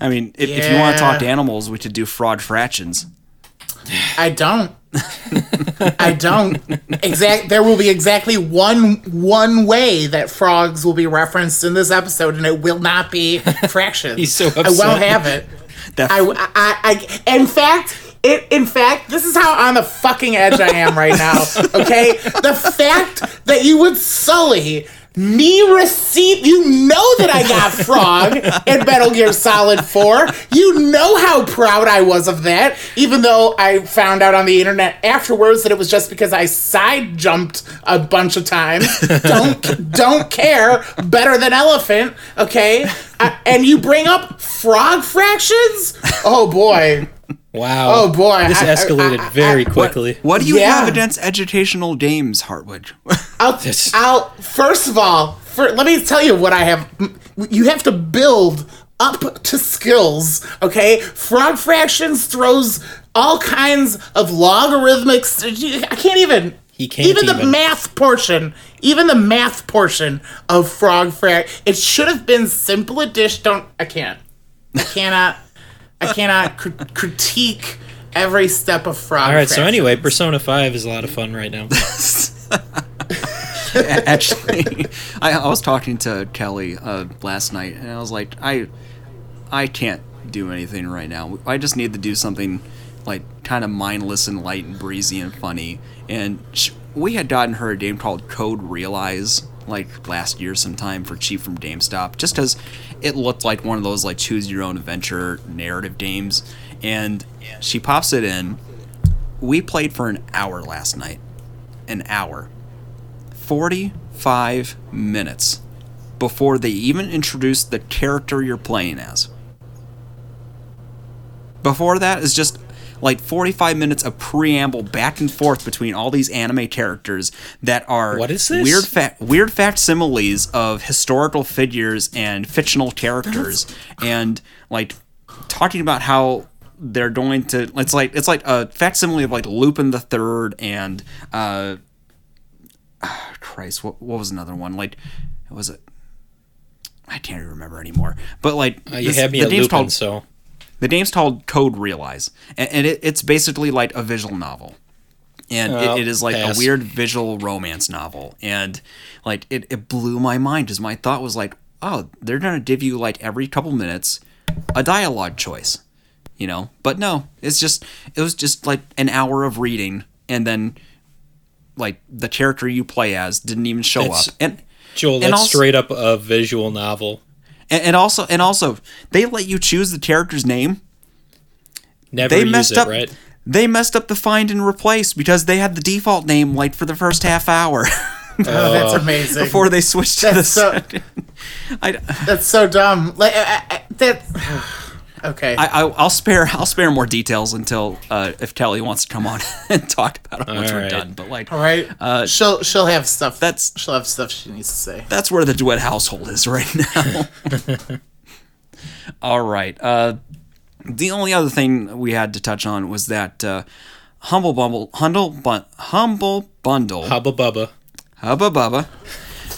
I mean, if, if you want to talk to animals, we could do fraud fractions. I don't. I don't. Exact. There will be exactly one one way that frogs will be referenced in this episode, and it will not be fractions. He's so upset. I won't have it. That I, I, I, in fact, it, in fact, this is how on the fucking edge I am right now. Okay, the fact that you would sully me receipt, you know that I got Frog in Metal Gear Solid 4. You know how proud I was of that, even though I found out on the internet afterwards that it was just because I side jumped a bunch of times. Don't don't care. Better than elephant, okay? Uh, and you bring up frog fractions? Oh boy. Wow. Oh, boy. This I- I- escalated I- I- very what- quickly. what do you Yeah. have against educational games, Hartwood? I'll, This- I'll first of all, for, let me tell you what I have. You have to build up to skills, okay? Frog fractions throws all kinds of logarithmics. I can't even. He can't even even. the math portion, even the math portion of frog frac. It should have been simple addition. Don't I can't. I cannot. I cannot cr- critique every step of frog. All right. So anyway, Persona Five is a lot of fun right now. Actually, I, I was talking to Kelly uh, last night, and I was like, I, I can't do anything right now. I just need to do something like kind of mindless and light and breezy and funny. And sh- we had gotten her a game called Code Realize like last year sometime for cheap from GameStop, just because it looked like one of those like choose your own adventure narrative games. And she pops it in. We played for an hour last night. An hour. 45 minutes before they even introduce the character you're playing as. Before that is just like 45 minutes of preamble back and forth between all these anime characters that are What is this? weird fa- weird facsimiles of historical figures and fictional characters and like talking about how they're going to it's like it's like a facsimile of like Lupin the Third and uh Christ, what what was another one? Like, was it? I can't even remember anymore. But like, Uh, you this- had me the at Lupin, called so the game's called Code Realize, and, and it, it's basically like a visual novel, and Oh, it, it is like pass. a weird visual romance novel, and like it, it blew my mind because my thought was like, oh, they're gonna give you like every couple minutes a dialogue choice, you know? But no, it's just it was just like an hour of reading, and then like the character you play as didn't even show That's- up, and Joel, And that's also- straight up a visual novel. And, and also and also they let you choose the character's name. Never They use messed it, up. right? They messed up the find and replace because they had the default name like for the first half hour Oh, that's amazing. before they switched to the That's so- second. I, That's so dumb. Like I, I, that. Okay. I, I- I'll spare I'll spare more details until uh, if Kelly wants to come on and talk about it once All we're right. done. But like, All right. uh, she'll she'll have stuff. that's- she'll have stuff she needs to say. that's where the duet household is right now. All right. Uh, the only other thing we had to touch on was that uh, humble bumble humble bun, humble bundle Hubba Bubba. Hubba Bubba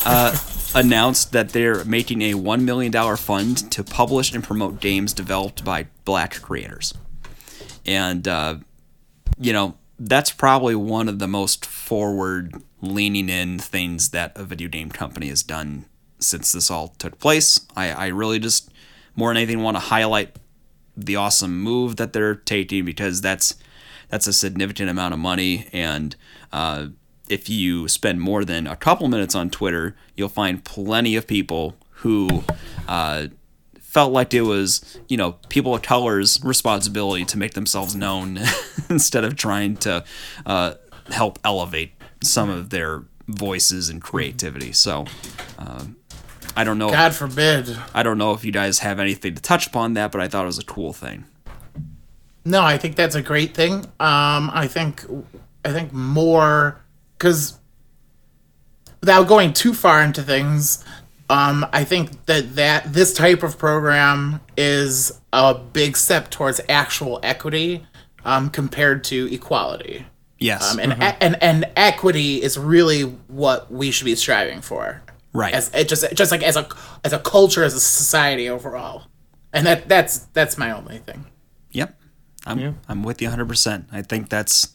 uh, announced that they're making a $1 million fund to publish and promote games developed by black creators. And, uh, you know, that's probably one of the most forward leaning in things that a video game company has done since this all took place. I, I really just, more than anything, want to highlight the awesome move that they're taking because that's that's a significant amount of money and uh, if you spend more than a couple minutes on Twitter, you'll find plenty of people who uh, felt like it was, you know, people of color's responsibility to make themselves known instead of trying to uh, help elevate some of their voices and creativity. So, um, I don't know. God forbid. I don't know if you guys have anything to touch upon that, but I thought it was a cool thing. No, I think that's a great thing. Um, I think I think more because without going too far into things, um, I think that that this type of program is a big step towards actual equity um, compared to equality. Yes. Um, and, and and equity is really what we should be striving for. Right. As it just just like as a as a culture as a society overall. And that that's that's my only thing. Yep. I'm I'm with you 100%. I think that's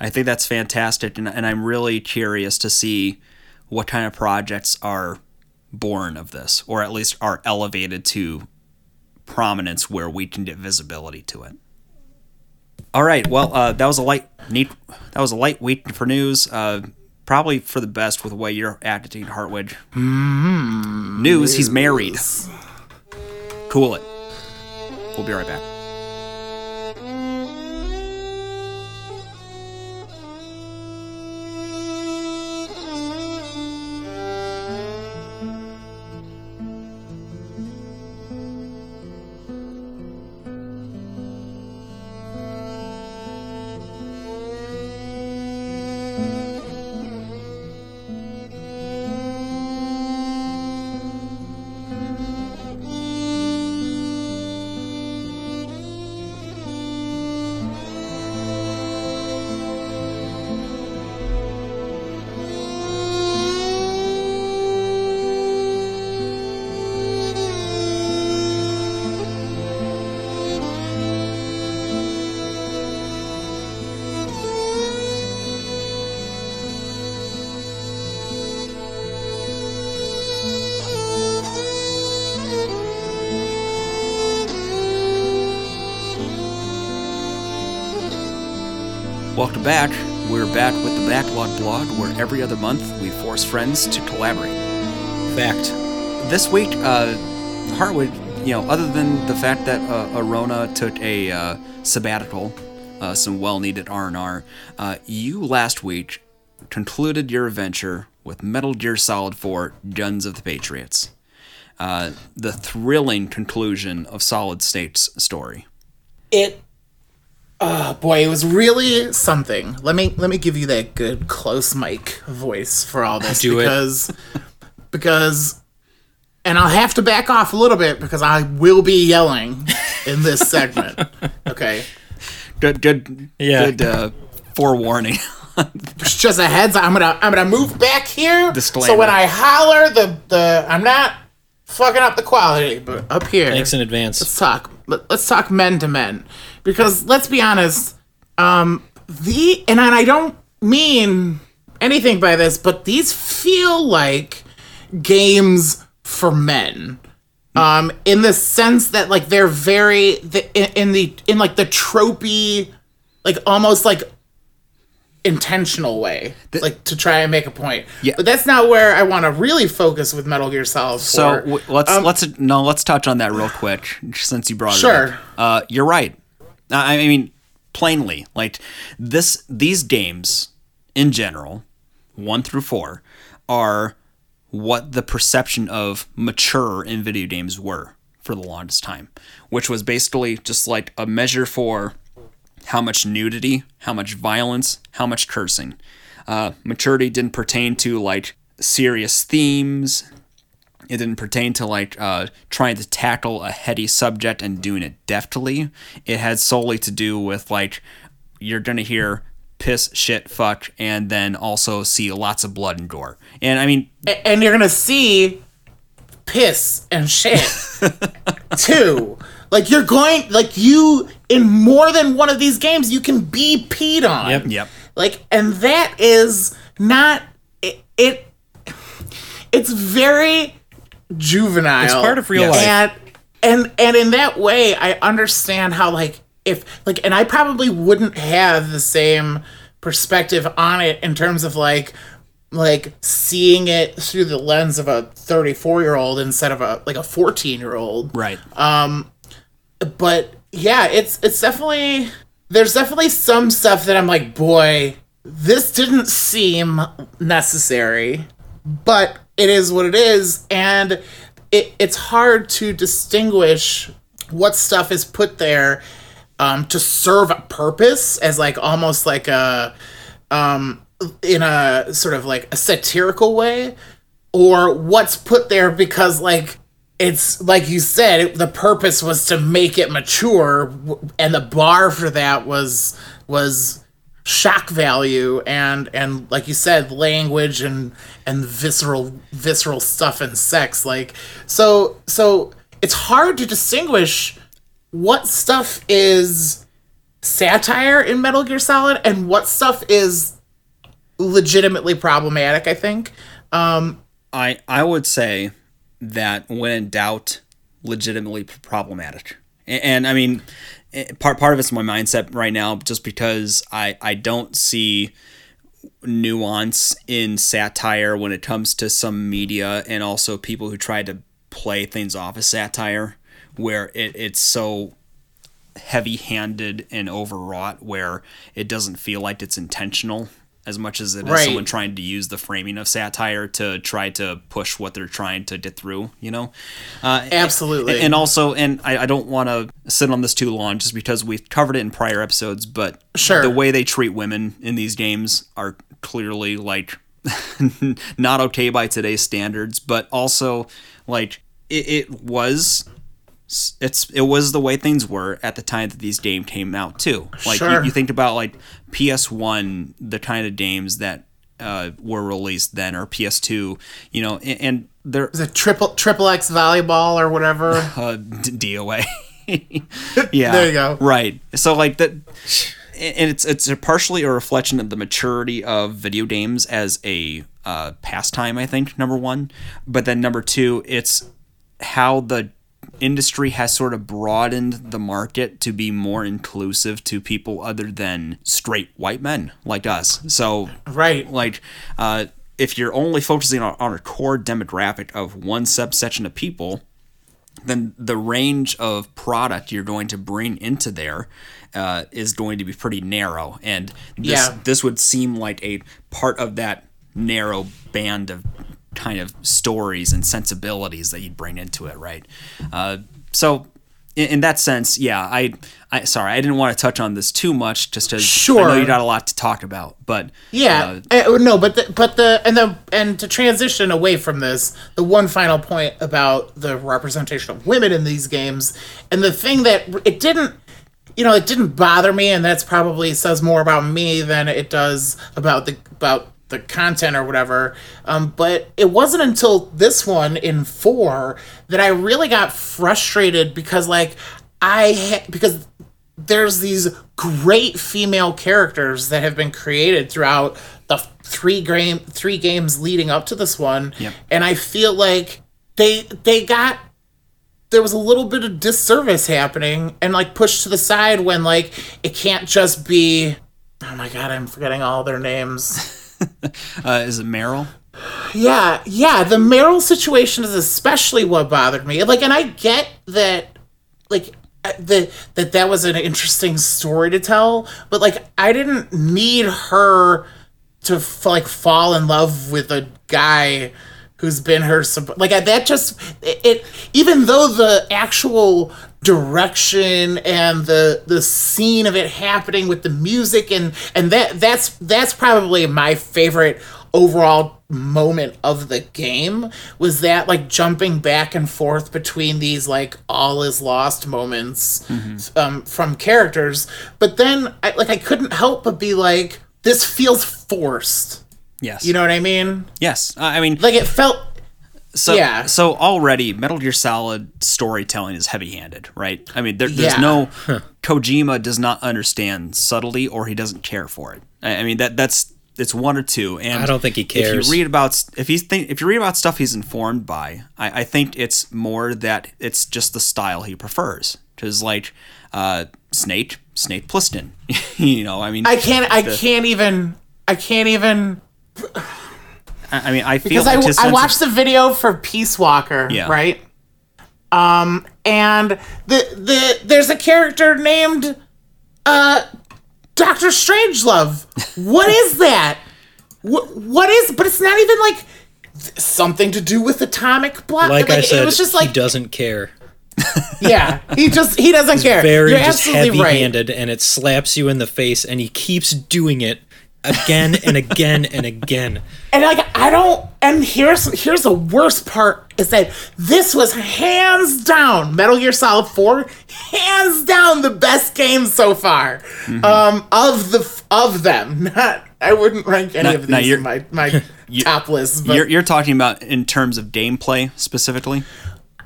I think that's fantastic and and I'm really curious to see what kind of projects are born of this or at least are elevated to prominence where we can get visibility to it. All right. Well, uh, that was a light neat that was a light week for news. Uh, probably for the best with the way you're acting, Hartwig. news, he's married. Cool it. We'll be right back. Every other month we force friends to collaborate. Fact. This week, uh, Hartwood, you know, other than the fact that uh, Arona took a uh, sabbatical, uh, some well-needed R&R, uh, you last week concluded your adventure with Metal Gear Solid 4: Guns of the Patriots, uh, the thrilling conclusion of Solid Snake's story. It Oh boy, it was really something. Let me let me give you that good close mic voice for all this Do it. because because and I'll have to back off a little bit because I will be yelling in this segment. Okay. Good, good, Yeah. good uh, forewarning. It's just a heads I'm gonna I'm gonna move back here. Disclaimer. So when I holler the the I'm not fucking up the quality, but up here. Thanks in advance. let's talk let, let's talk men to men because let's be honest um the and I don't mean anything by this but these feel like games for men um in the sense that like they're very the, in, in the in like the tropey like almost like intentional way like to try and make a point Yeah. but that's not where i want to really focus with metal gear solid 4. So w- let's let's no let's touch on that real quick since you brought it Sure. up. Uh, you're right. I mean, plainly, like this, these games in general, one through four, are what the perception of mature in video games were for the longest time, which was basically just like a measure for how much nudity, how much violence, how much cursing. Uh, maturity didn't pertain to like serious themes. It didn't pertain to like uh, trying to tackle a heady subject and doing it deftly. It had solely to do with like you're gonna hear piss, shit, fuck, and then also see lots of blood and gore. And I mean, and you're gonna see piss and shit too. Like you're going, like you in more than one of these games, you can be peed on. Yep. yep, Like, and that is not it. it it's very juvenile. It's part of real Yes. life. and and and in that way i understand how like if like and i probably wouldn't have the same perspective on it in terms of like like seeing it through the lens of a 34 year old instead of a like a 14 year old right. Um but yeah it's it's definitely there's definitely some stuff that i'm like boy this didn't seem necessary but it is what it is and it, it's hard to distinguish what stuff is put there um, to serve a purpose as like almost like a um in a sort of like a satirical way or what's put there because like it's like you said it, the purpose was to make it mature and the bar for that was was shock value and and like you said language and and visceral visceral stuff and sex like so so it's hard to distinguish what stuff is satire in Metal Gear Solid and what stuff is legitimately problematic I think um I I would say that when in doubt, legitimately problematic. And, and I mean, part part of it's my mindset right now, just because I I don't see nuance in satire when it comes to some media and also people who try to play things off as satire, where it, it's so heavy handed and overwrought where it doesn't feel like it's intentional as much as it is Right. someone trying to use the framing of satire to try to push what they're trying to get through, you know? Uh, Absolutely. And, and also, and I, I don't want to sit on this too long just because we've covered it in prior episodes, but Sure. the way they treat women in these games are clearly like not okay by today's standards, but also like it, it was it's it was the way things were at the time that these games came out too. Like you, Sure. you think about like PS1, the kind of games that uh, were released then, or PS2, you know, and, and they're is it triple triple X volleyball or whatever uh, d- DOA. yeah, There you go. Right. So like that, and it's it's a partially a reflection of the maturity of video games as a uh, pastime. I think number one, but then number two, it's how the industry has sort of broadened the market to be more inclusive to people other than straight white men like us. So right like uh, if you're only focusing on, on a core demographic of one subsection of people then the range of product you're going to bring into there uh, is going to be pretty narrow and this Yeah. this would seem like a part of that narrow band of kind of stories and sensibilities that you'd bring into it right uh, so in, that sense yeah I, I sorry i didn't want to touch on this too much just because i know Sure. you got a lot to talk about but Yeah, uh, uh, no, but the, but the and the and to transition away from this, the one final point about the representation of women in these games, and the thing that it didn't, you know, it didn't bother me, and that's probably says more about me than it does about the about the content or whatever. Um, but it wasn't until this one in four that I really got frustrated because like I ha- because there's these great female characters that have been created throughout the three game three games leading up to this one Yep. and i feel like they they got there was a little bit of disservice happening and like pushed to the side when like it can't just be oh my god i'm forgetting all their names uh, is it meryl yeah, yeah. The Meryl situation is especially what bothered me. Like, and I get that, like, uh, the that that was an interesting story to tell, but like, I didn't need her to f- like fall in love with a guy who's been her like that just it, it even though the actual direction and the the scene of it happening with the music and and that that's that's probably my favorite overall moment of the game was that like jumping back and forth between these like all is lost moments um, from characters. But then I, like i couldn't help but be like this feels forced. Yes. You know what i mean? Yes. Uh, i mean like it felt So Yeah. so already Metal Gear Solid storytelling is heavy-handed, right? I mean, there, there's Yeah. no Kojima does not understand subtlety or he doesn't care for it. I, I mean that that's it's one or two. And I don't think he cares. If you read about if he's think if you read about stuff he's informed by, I, I think it's more that it's just the style he prefers. Because like uh, Snake Snake Plissken, you know, I mean, i can't i can't even i can't even I, I mean, I feel because like I, I sense of- watched the video for Peace Walker, Yeah. right? Um, and the the there's a character named uh Doctor Strangelove. What is that? What what is? But it's not even like something to do with atomic block. Like, I said, it was just like he doesn't care. yeah, he just he doesn't care. Very You're just absolutely right. heavy-handed, and it slaps you in the face, and he keeps doing it again and again and again. And like I don't and here's here's the worst part is that this was hands down Metal Gear Solid 4 hands down the best game so far Mm-hmm. um of the of them not I wouldn't rank any Now- of these in my my top list but You're, you're talking about in terms of gameplay specifically,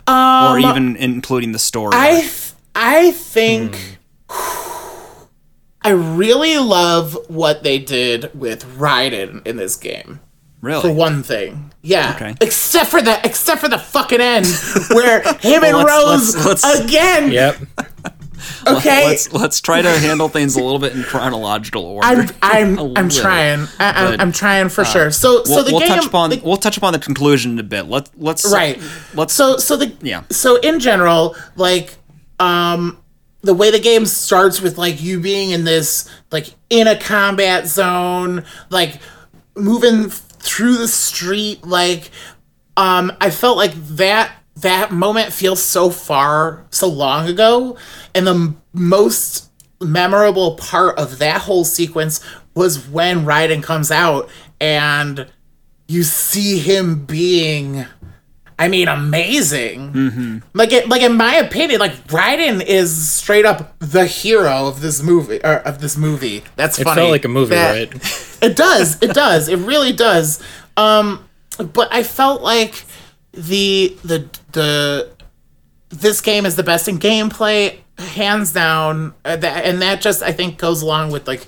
Um, or even including the story. I I think I really love what they did with Raiden in this game. really? For one thing, yeah. Okay. Except for the except for the fucking end where him and Well, Rose let's- let's- again. Yep. Okay. Let's let's try to handle things a little bit in chronological order. I'm I'm A I'm trying. I, I'm, But, I'm trying for sure. So so We'll, the we'll game touch upon the- we'll touch upon the conclusion in a bit. Let let's right. Let's so so the Yeah. So in general, like um the way the game starts with like you being in this like in a combat zone, like moving through the street, like um I felt like that that moment feels so far so long ago. And the most memorable part of that whole sequence was when Raiden comes out and you see him being I mean, amazing. Mm-hmm. Like, it, like in my opinion, like Raiden is straight up the hero of this movie. Or of this movie. That's It funny. felt like a movie, That- right? It does. It does. It really does. Um, but I felt like the the the this game is the best in gameplay, hands down. Uh, that, and that just I think goes along with like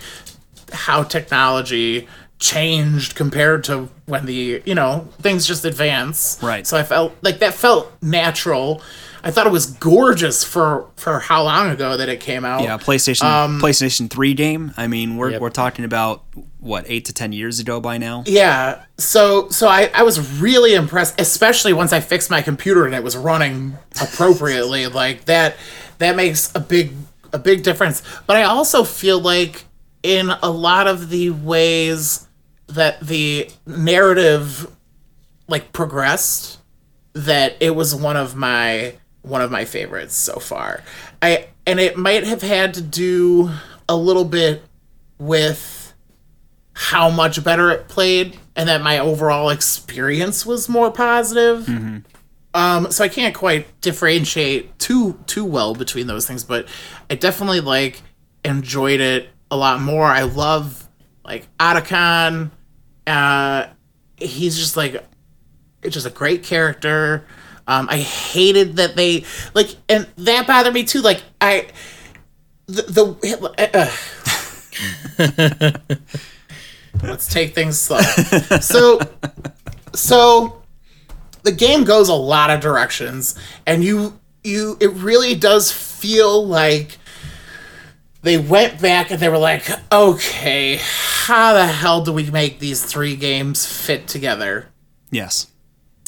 how technology changed compared to when the you know things just advance Right. so i felt like that felt natural i thought it was gorgeous for for how long ago that it came out yeah, PlayStation Um, PlayStation Three game. I mean, we're Yep. we're talking about what eight to ten years ago by now. Yeah. So so I, I was really impressed, especially once I fixed my computer and it was running appropriately. like that that makes a big a big difference. But I also feel like in a lot of the ways that the narrative like progressed that it was one of my one of my favorites so far. I and it might have had to do a little bit with how much better it played and that my overall experience was more positive. Um, so I can't quite differentiate too too well between those things, but I definitely like enjoyed it a lot more. I love like Otacon. Uh, he's just like it's just a great character. Um, I hated that they like, and that bothered me too. Like I, the, the uh, let's take things slow. So, so the game goes a lot of directions, and you you it really does feel like they went back and they were like, okay, how the hell do we make these three games fit together? Yes.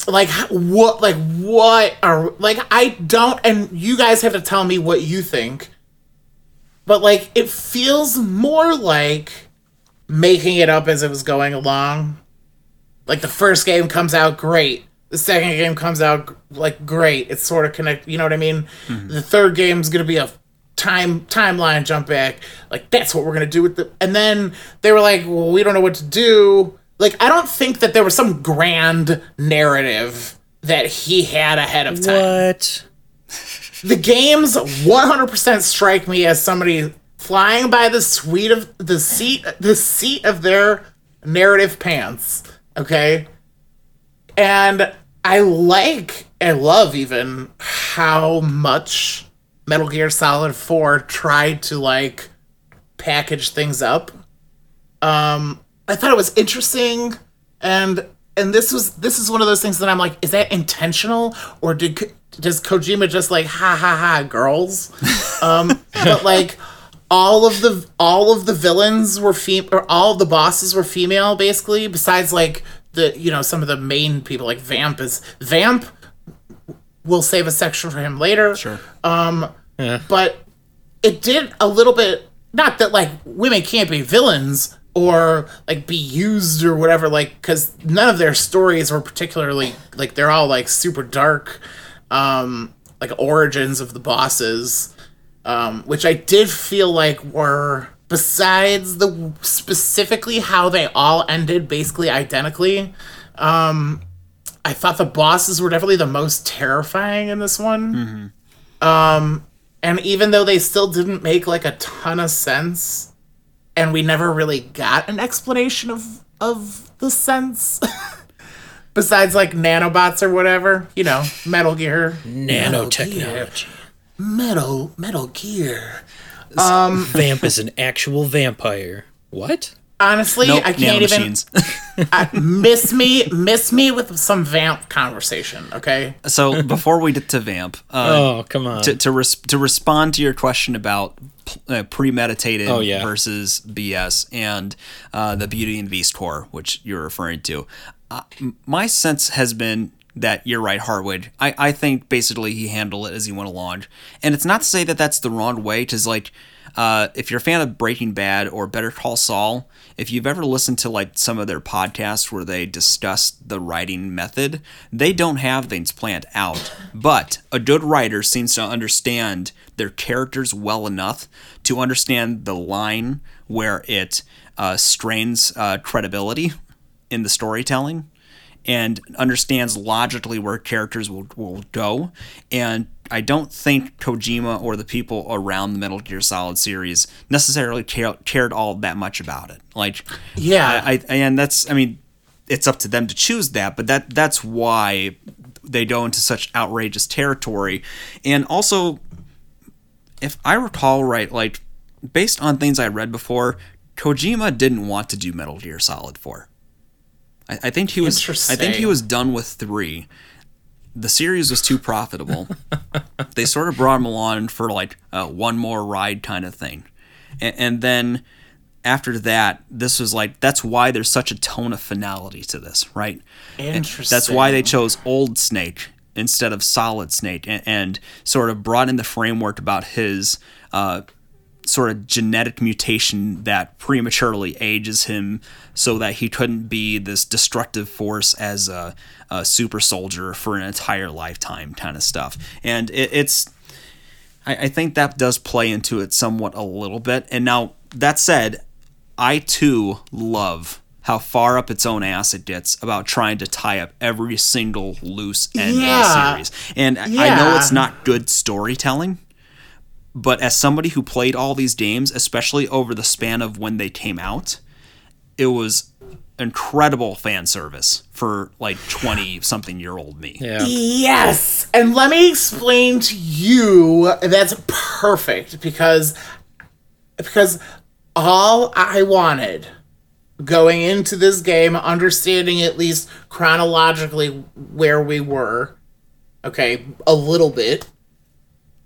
like what like what are like i don't and you guys have to tell me what you think. But like it feels more like making it up as it was going along. Like the first game comes out great. The second game comes out like great. It's sort of connect you know what i mean? Mm-hmm. The third game's gonna be a time timeline jump back like that's what we're gonna do with the and then they were like well we don't know what to do. Like i don't think that there was some grand narrative that he had ahead of time. What? the games 100% strike me as somebody flying by the suite of the seat the seat of their narrative pants okay? And i like i love even how much metal gear solid 4 tried to like package things up. Um i thought it was interesting and and this was this is one of those things that i'm like is that intentional? Or did does kojima just like ha ha ha girls? Um but like all of the all of the villains were fem or all the bosses were female basically besides like the you know some of the main people like vamp is vamp we'll save a section for him later Sure. Um, yeah. but it did a little bit not that like women can't be villains or like be used or whatever like because none of their stories were particularly like they're all like super dark um like origins of the bosses um which i did feel like were besides the specifically how they all ended basically identically, um, I thought the bosses were definitely the most terrifying in this one. Um, and even though they still didn't make like a ton of sense, and we never really got an explanation of of the sense. Besides, like nanobots or whatever, you know, Metal Gear, Metal Gear. Nanotechnology. Metal Metal Gear. Um, Vamp is an actual vampire. What? Honestly, Nope, I can't even nanomachines. I, miss me miss me with some vamp conversation. Okay, so before we get to Vamp, uh, Oh, come on. to to, res- to respond to your question about uh, premeditated Oh, yeah. versus BS and uh, the Beauty and the Beast Corps, which you're referring to, uh, m- my sense has been that you're right, Harwood. I, I think basically he handled it as he went along, and it's not to say that that's the wrong way. Because like, uh, if you're a fan of Breaking Bad or Better Call Saul, if you've ever listened to like some of their podcasts where they discuss the writing method, they don't have things planned out. But a good writer seems to understand their characters well enough to understand the line where it uh, strains uh, credibility in the storytelling and understands logically where characters will, will go. And I don't think Kojima or the people around the Metal Gear Solid series necessarily care, cared all that much about it. Like, Yeah. I, I and that's I mean, it's up to them to choose that, but that that's why they go into such outrageous territory. And also, if I recall right, like based on things I read before, Kojima didn't want to do Metal Gear Solid 4. I, I think he was I think he was done with three. The series was too profitable. they sort of brought him along for like a one more ride kind of thing. And, and then after that, this was like that's why there's such a tone of finality to this, right? And That's why they chose Old Snake instead of Solid Snake, and, and sort of brought in the framework about his uh, sort of genetic mutation that prematurely ages him so that he couldn't be this destructive force as a, a super soldier for an entire lifetime kind of stuff. And it, it's I, I think that does play into it somewhat a little bit. And now that said, I too love how far up its own ass it gets about trying to tie up every single loose end Yeah. of the series. And I- I know it's not good storytelling, but as somebody who played all these games, especially over the span of when they came out, it was incredible fan service for like 20 something year old me. Yeah. Yes, and let me explain to you. That's perfect because because all I wanted going into this game, understanding at least chronologically where we were, okay, a little bit.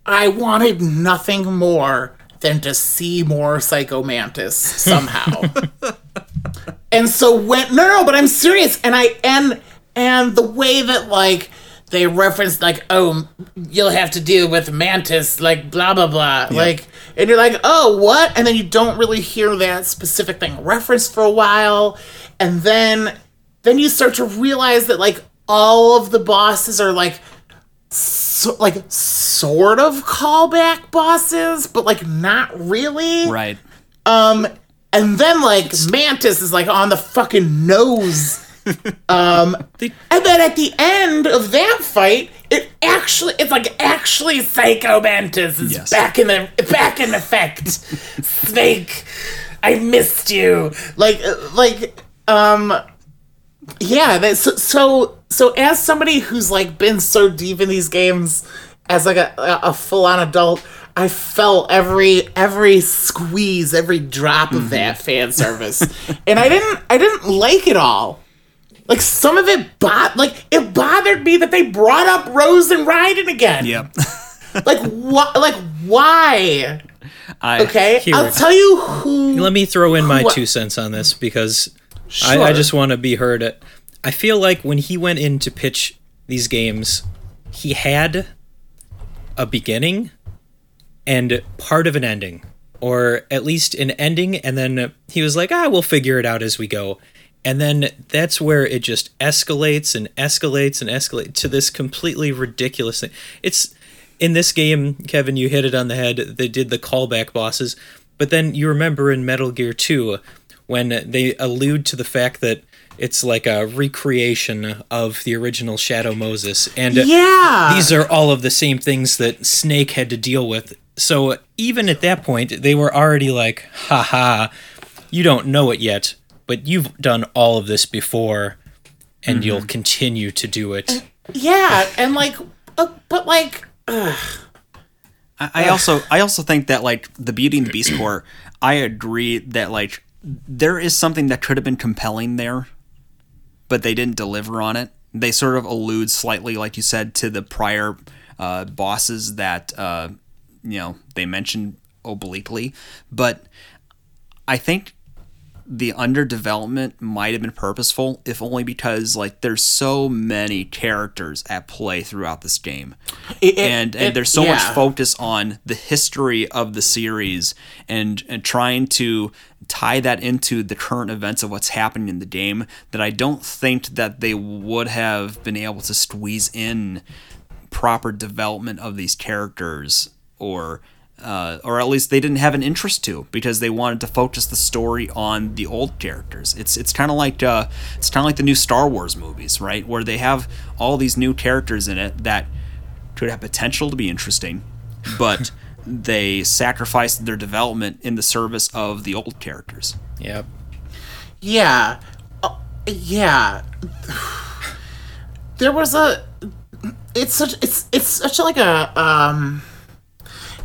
I wanted nothing more than to see more Psycho Mantis somehow. and so when no no but i'm serious and i and and the way that like they reference like oh you'll have to deal with mantis like blah blah blah like and you're like oh what and then you don't really hear that specific thing referenced for a while and then then you start to realize that like all of the bosses are like so, like sort of callback bosses but like not really Right. um, and then like Mantis is like on the fucking nose. um, and then at the end of that fight, it actually it's like actually Psycho Mantis is Yes. back in the back in effect. Snake, I missed you. Like uh, like um yeah, That's, so, so as somebody who's like been so deep in these games as like a, a full on adult, I felt every every squeeze, every drop of that mm-hmm. fan service, and I didn't I didn't like it all. Like some of it, bo- like it bothered me that they brought up Rose and Raiden again. Yep. Like what? Like why? I, Okay. I'll tell you who. Let me throw in my two cents on this because I, I just want to be heard. I feel like when he went in to pitch these games, he had a beginning and part of an ending, or at least an ending, and then he was like, "Ah, we'll figure it out as we go." And then that's where it just escalates and escalates and escalates to this completely ridiculous thing. It's in this game, Kevin, you hit it on the head. They did the callback bosses. But then you remember in Metal Gear 2 when they allude to the fact that it's like a recreation of the original Shadow Moses. And Yeah. these are all of the same things that Snake had to deal with. So even at that point, they were already like, haha, you don't know it yet, but you've done all of this before, and you'll continue to do it. Yeah, and like, uh, but like, I, I also I also think that like the Beauty and the Beast Corps, I agree that like there is something that could have been compelling there, but they didn't deliver on it. They sort of allude slightly, like you said, to the prior uh, bosses that uh, you know they mentioned obliquely, but I think the underdevelopment might have been purposeful, if only because like there's so many characters at play throughout this game. It, it- and and it- there's so much focus on the history of the series and and trying to tie that into the current events of what's happening in the game that I don't think that they would have been able to squeeze in proper development of these characters or uh, or at least they didn't have an interest to because they wanted to focus the story on the old characters. It's it's kind of like uh, it's kind of like the new Star Wars movies, right? Where they have all these new characters in it that could have potential to be interesting, but they sacrificed their development in the service of the old characters. Yep. Yeah. Uh, yeah. There was a it's such it's it's such like a um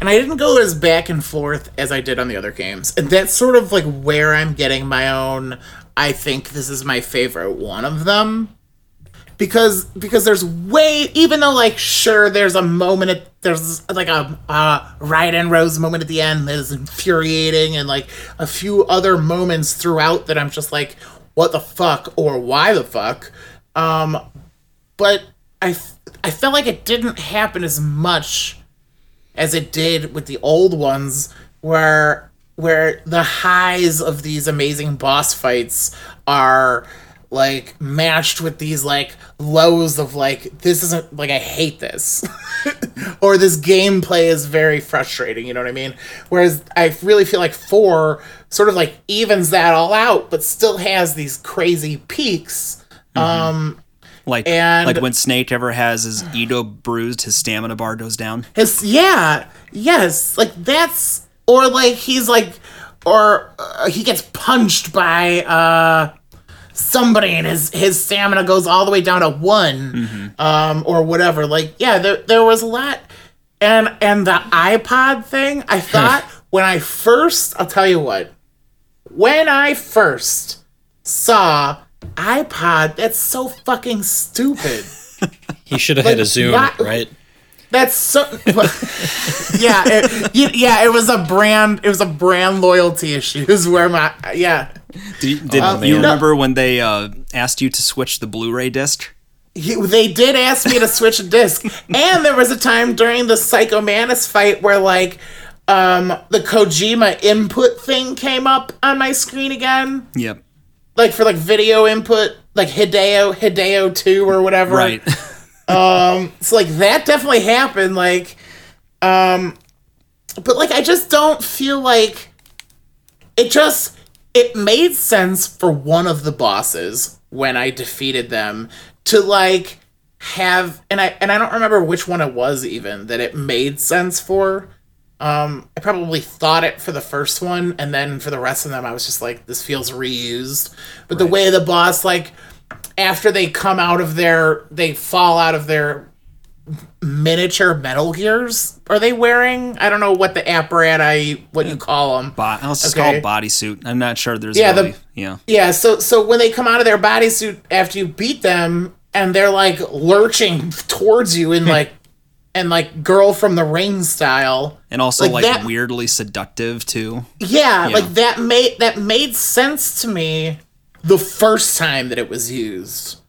and I didn't go as back and forth as I did on the other games. And that's sort of like where I'm getting my own I think this is my favorite one of them. Because because there's way even though like sure there's a moment at there's like a uh Raiden and Rose moment at the end that is infuriating and like a few other moments throughout that I'm just like what the fuck or why the fuck? Um but I felt like it didn't happen as much as it did with the old ones where where the highs of these amazing boss fights are like matched with these like lows of like this isn't like I hate this or this gameplay is very frustrating, you know what I mean? Whereas I really feel like 4 sort of like evens that all out but still has these crazy peaks. Um Like And- like when Snake ever has his ego bruised, his stamina bar goes down. His yeah, yes, like that's or like he's like or uh, he gets punched by uh somebody and his his stamina goes all the way down to one um or whatever. Like yeah, there there was a lot and and the iPod thing, I thought when I first I'll tell you what. When I first saw iPod, that's so fucking stupid. He should have had a zoom, right? That's so. yeah, it, yeah. It was a brand. It was a brand loyalty issues where my yeah. Did, you- did Um, you remember when they uh, asked you to switch the Blu-ray disc? He, they did ask me to switch a disc, and there was a time during the Psycho Mantis fight where like um the Kojima input thing came up on my screen again, Yep. like for like video input, like Hideo Hideo two or whatever. Right. So like that definitely happened. Like, um, but like I just don't feel like it just it made sense for one of the bosses when I defeated them to like have and I and I don't remember which one it was even that it made sense for. Um, I probably thought it for the first one, and then for the rest of them, I was just like, "This feels reused." But the way the boss, like, after they come out of their, they fall out of their miniature Metal Gears. Are they wearing? I don't know what the apparatus, what you call them. Bo- let's just Okay. call it bodysuit. I'm not sure there's Yeah, the- yeah. Yeah, so so when they come out of their bodysuit after you beat them and they're like lurching towards you in like and like girl from the ring style. And also Like like, that- weirdly seductive too. Yeah, Yeah. like that made that made sense to me the first time that it was used.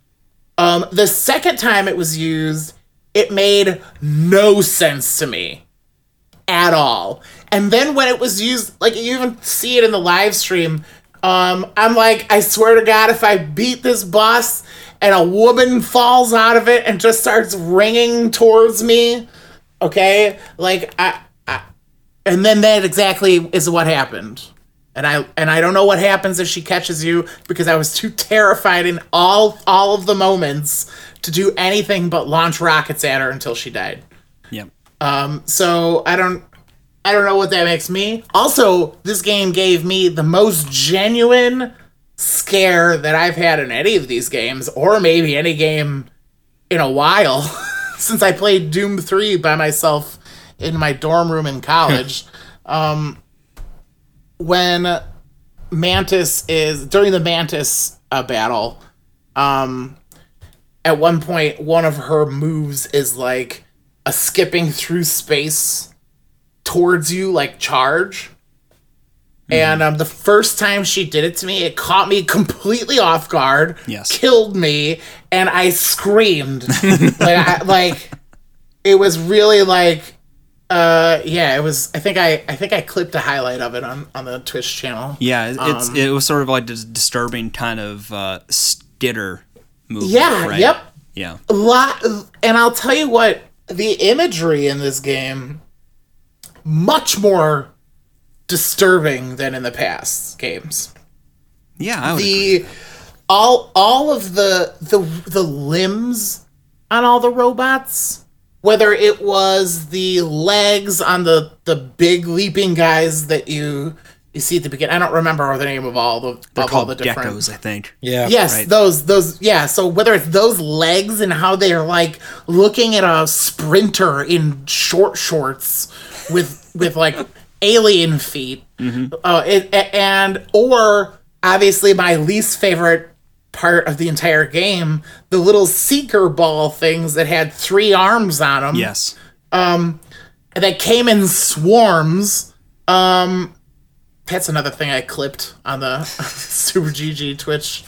Um the second time it was used, it made no sense to me at all. And then when it was used, like you even see it in the live stream, um, I'm like, I swear to God, if I beat this boss and a woman falls out of it and just starts ringing towards me, okay, like I, I and then that exactly is what happened. And I and I don't know what happens if she catches you because I was too terrified in all all of the moments to do anything but launch rockets at her until she died. Yep. So I don't I don't know what that makes me. Also, this game gave me the most genuine scare that I've had in any of these games, or maybe any game in a while, since I played Doom 3 by myself in my dorm room in college. um, when Mantis is during the Mantis uh, battle, um, at one point, one of her moves is like a skipping through space towards you, like charge. And um, the first time she did it to me, it caught me completely off guard. Yes. killed me, and I screamed. like, I, like it was really like, uh, yeah. It was. I think I, I think I clipped a highlight of it on on the Twitch channel. Yeah, it- it's Um, it was sort of like this disturbing kind of uh, stitter movie. Yeah, Right? yep. Yeah. a lot and i'll tell you what the imagery in this game much more disturbing than in the past games Yeah. I would agree. the all all of the the the limbs on all the robots whether it was the legs on the the big leaping guys that you you see at the beginning i don't remember the name of all the They're of all called the different geckos, I think. Yeah. Yes, Right. those those yeah. So whether it's those legs and how they're like looking at a sprinter in short shorts with with like alien feet, uh, it, and or obviously my least favorite part of the entire game, the little seeker ball things that had three arms on them Yes. that came in swarms. Um, that's another thing I clipped on the Super GG Twitch.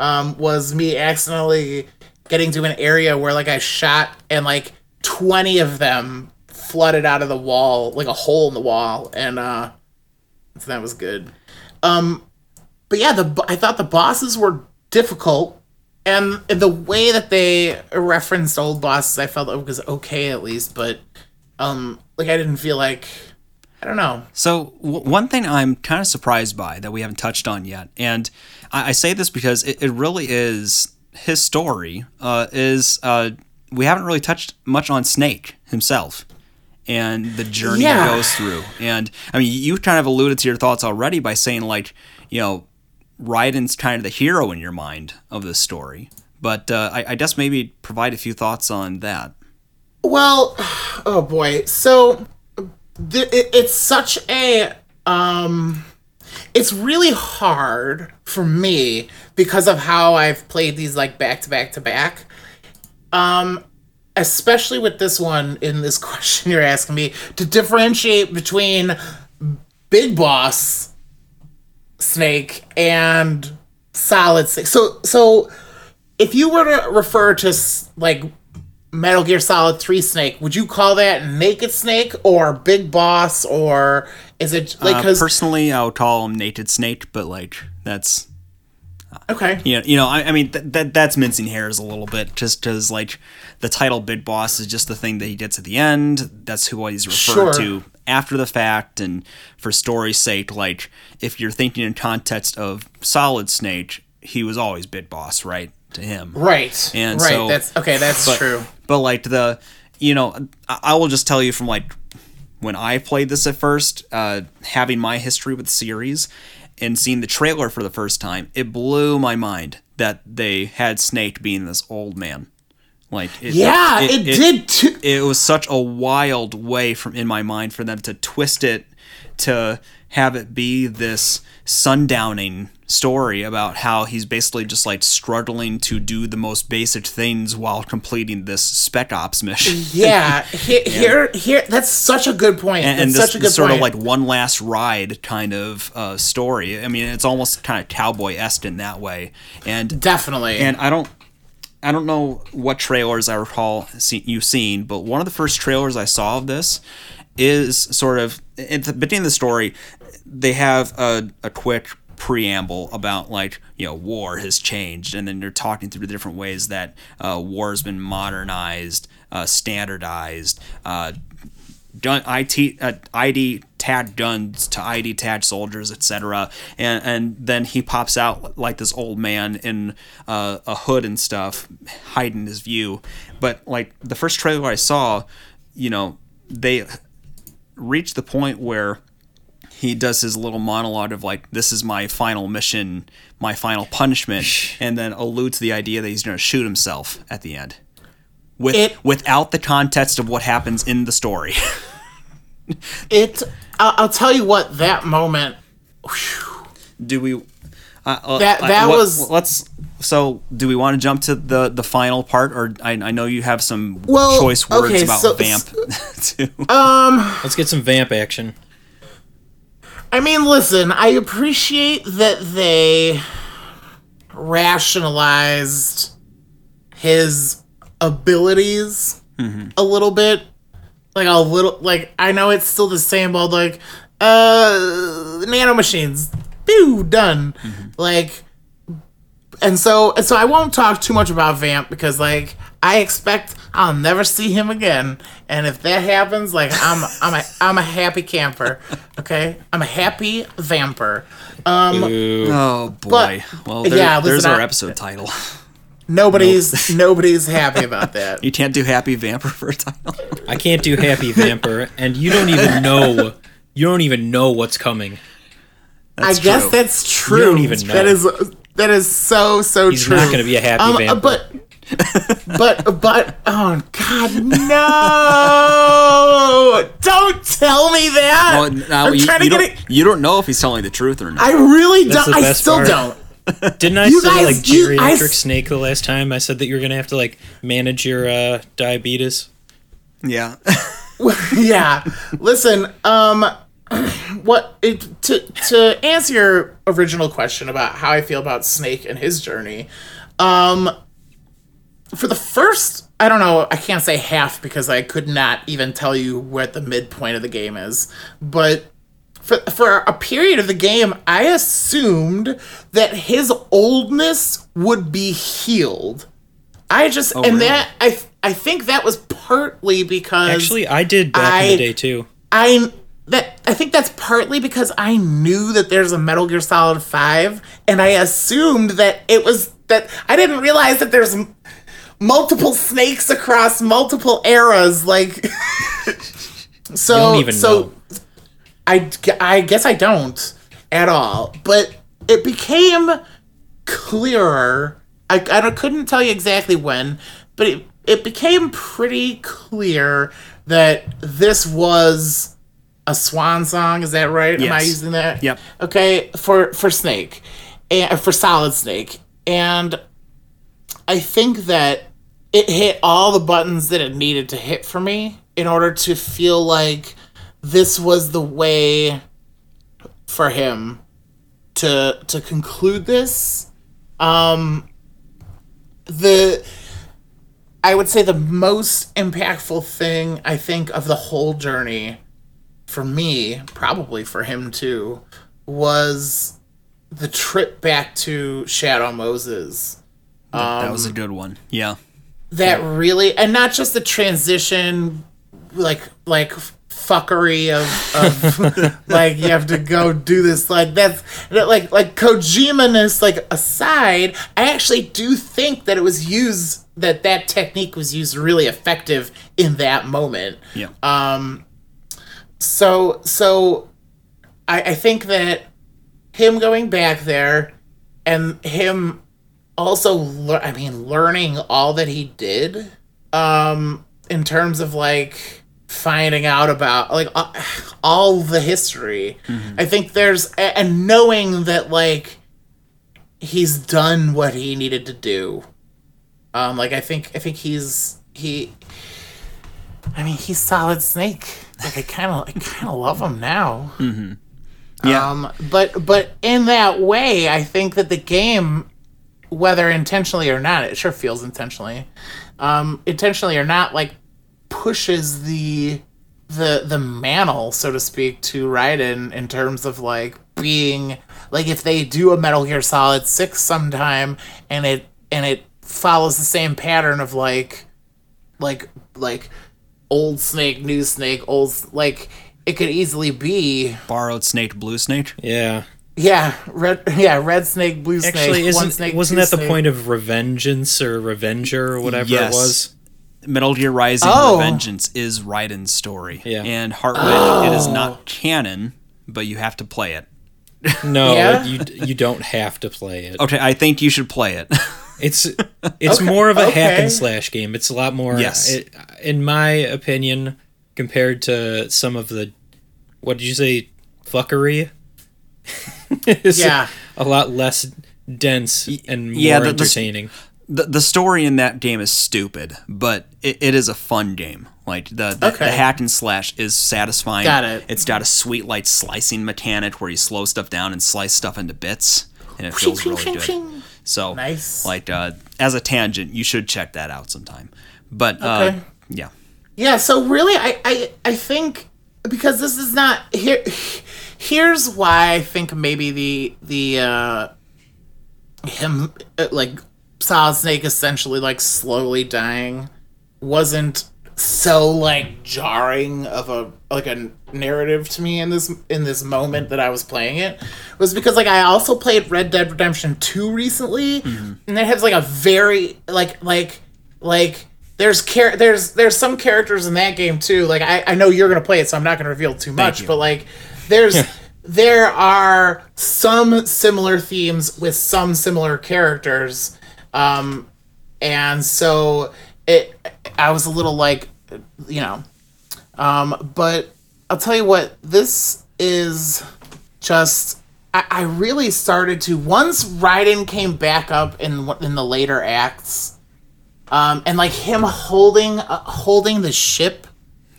Um, was me accidentally getting to an area where like I shot and like twenty of them flooded out of the wall, like a hole in the wall, and uh, so that was good. Um, but yeah, the I thought the bosses were difficult, and the way that they referenced old bosses, I felt it was okay at least. But um, like I didn't feel like I don't know. So w- one thing I'm kind of surprised by that we haven't touched on yet, and I, I say this because it, it really is his story. Uh, is uh, we haven't really touched much on Snake himself and the journey Yeah. he goes through. And I mean, you kind of alluded to your thoughts already by saying like, you know, Raiden's kind of the hero in your mind of this story. But uh, I, I guess maybe provide a few thoughts on that. Well, oh boy. So th- it, it's such a um it's really hard for me because of how I've played these like back to back to back. Um especially with this one in this question you're asking me to differentiate between Big Boss Snake and Solid Snake. So so if you were to refer to like Metal Gear Solid 3 Snake, would you call that Naked Snake or Big Boss or is it like Uh, personally, I would call him Naked Snake, but like that's okay. you know, you know, I, I mean, th- that that's mincing hairs a little bit, just because like the title Big Boss is just the thing that he gets at the end. That's who he's referred Sure. to after the fact, and for story's sake, like if you're thinking in context of Solid Snake, he was always Big Boss, right? To him, Right. And right. so- that's okay, that's but, true. But like the, you know, I, I will just tell you from like when I played this at first, uh, having my history with the series and seeing the trailer for the first time, it blew my mind that they had Snake being this old man. Like, it, Yeah, it, did too. It was such a wild way from in my mind for them to twist it to have it be this sundowning story about how he's basically just like struggling to do the most basic things while completing this spec ops mission. Yeah, here, here, here. That's such a good point. and, and this, such a good this sort point. of like one last ride kind of uh, story. I mean, it's almost kind of cowboy esque in that way. And definitely. and I don't I don't know what trailers I recall see, you seen, but one of the first trailers I saw of this is sort of at the beginning of the story. They have a, a quick preamble about like you know war has changed, and then they're talking through the different ways that uh, war has been modernized, uh, standardized. Uh, dun, IT, uh, ID tad guns to ID tad soldiers, etc. And and then he pops out like this old man in uh, a hood and stuff, hiding his view. But like the first trailer I saw, you know, they reached the point where he does his little monologue of like this is my final mission my final punishment and then alludes to the idea that he's going to shoot himself at the end with It- without the context of what happens in the story It. I'll, I'll tell you what. That moment. do we uh, uh, That- uh, that what- was- let's so do we want to jump to the the final part or i, I know you have some Well, choice words okay, about so- vamp too. Um. Let's get some vamp action. I mean, listen. I appreciate that they rationalized his abilities a little bit. Like a little. Like I know it's still the same old like, uh, nano machines. Pew, done. Like and so and so I won't talk too much about Vamp because like I expect I'll never see him again. And if that happens, like I'm I'm a I'm a happy camper. Okay? I'm a happy vamper. Um oh boy but- well there, yeah, there's listen, our I- episode title nobody's nobody's happy about that. you can't do happy vamper for a title I can't do happy vamper, and you don't even know. You don't even know what's coming. I That's guess that's true. You don't even know. That is that is so so true. He's true. not going to be a happy Um, vamper. but but but oh god no! Don't tell me that. Well, now I'm you, trying you to get don't, it. you don't know if he's telling the truth or not. I really That's don't. I still part. don't. Didn't I You say guys- like you- I geriatric s- snake the last time? I said that you're going to have to like manage your uh, diabetes. yeah. yeah. Listen, um what it, to to answer your original question about how I feel about Snake and his journey, um for the first I don't know, I can't say half because I could not even tell you what the midpoint of the game is, but for, for a period of the game, I assumed that his oldness would be healed. I just oh, and really? that I I think that was partly because Actually, I did back in the day too. I that I think that's partly because I knew that there's a Metal Gear Solid 5 and I assumed that it was that I didn't realize that there's m- multiple snakes across multiple eras like so You don't even so know. I, I guess I don't at all. But it became clearer. I, I couldn't tell you exactly when, but it, it became pretty clear that this was a swan song. Is that right? Am I using that? Yep. Okay, for for Snake, and for Solid Snake, and I think that it hit all the buttons that it needed to hit for me in order to feel like this was the way for him to to conclude this. Um the I would say the most impactful thing I think of the whole journey for me, probably for him too, was the trip back to Shadow Moses that was a good one. Yeah. that really and not just the transition like like fuckery of, of like you have to go do this like that's that, like like Kojima-ness like aside I actually do think that it was used that that technique was used really effective in that moment Yeah. um so so I, I think that him going back there and him also lear- i mean learning all that he did um in terms of like finding out about like uh, all the history. I think there's and knowing that like he's done what he needed to do. Um like i think i think he's he i mean he's solid snake. Like i kind of i kind of love him now. Yeah. um, but but in that way, I think that the game, whether intentionally or not, it sure feels intentionally, um, intentionally or not, like pushes the the the mantle, so to speak, to Raiden in terms of like being like if they do a Metal Gear Solid Six sometime and it and it follows the same pattern of like like like old Snake, new Snake, old like it could easily be Borrowed snake, blue snake. Yeah. yeah, red yeah, red snake, blue snake, Actually, one isn't snake, wasn't two that the point of Revengeance or Revenger or whatever Yes. it was? Metal Gear Rising Oh. Revengeance is Raiden's story. Yeah. And Heartwood, it is Oh. not canon, but you have to play it. No, Yeah? you you don't have to play it. Okay, I think you should play it. It's it's Okay, more of a hack and slash game. It's a lot more, Yes. it, in my opinion, compared to some of the what did you say, fuckery? It's Yeah. a, lot less dense and more yeah, the- the- entertaining. the the the story in that game is stupid, but it, it is a fun game. Like the the, Okay. the hack and slash is satisfying. Got it. It's got a sweet light slicing mechanic where you slow stuff down and slice stuff into bits, and it feels really good. So Nice. Like uh, as a tangent, you should check that out sometime. But uh, Okay. yeah, Yeah, so really I, I I think because this is not here here's why I think maybe the the uh him uh, like Solid Snake essentially like slowly dying. Wasn't so like jarring of a like a narrative to me in this in this moment that I was playing it. Was because like I also played Red Dead Redemption 2 recently mm-hmm. and it has like a very like like like there's char- there's there's some characters in that game too. Like I, I know you're gonna play it so I'm not gonna reveal too much but like there's there are some similar themes with some similar characters um and so it i was a little like you know um but i'll tell you what this is just i, I really started to once Raiden came back up in in the later acts um and like him holding uh, holding the ship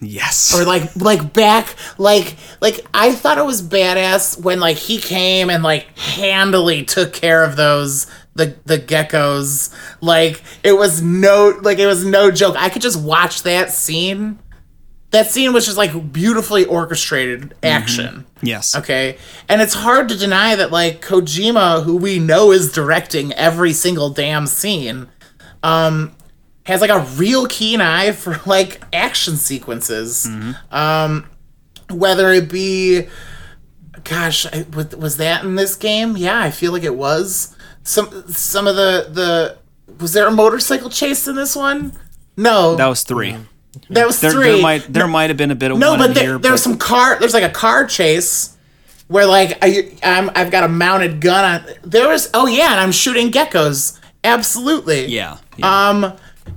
yes. or like like back like like I thought it was badass when like he came and like handily took care of those the the geckos. Like it was no like it was no joke. I could just watch that scene. That scene was just like beautifully orchestrated action. Yes. okay? And it's hard to deny that like Kojima who we know is directing every single damn scene um has like a real keen eye for like action sequences. Um whether it be gosh was, was that in this game? Yeah i feel like it was some some of the the was there a motorcycle chase in this one no That was three. that was There, three there might there might have been a bit of no, one but there, here, there's some car. There's like a car chase where like I I'm, I've got a mounted gun on. There was oh yeah, and I'm shooting geckos. Absolutely. yeah, yeah. Um,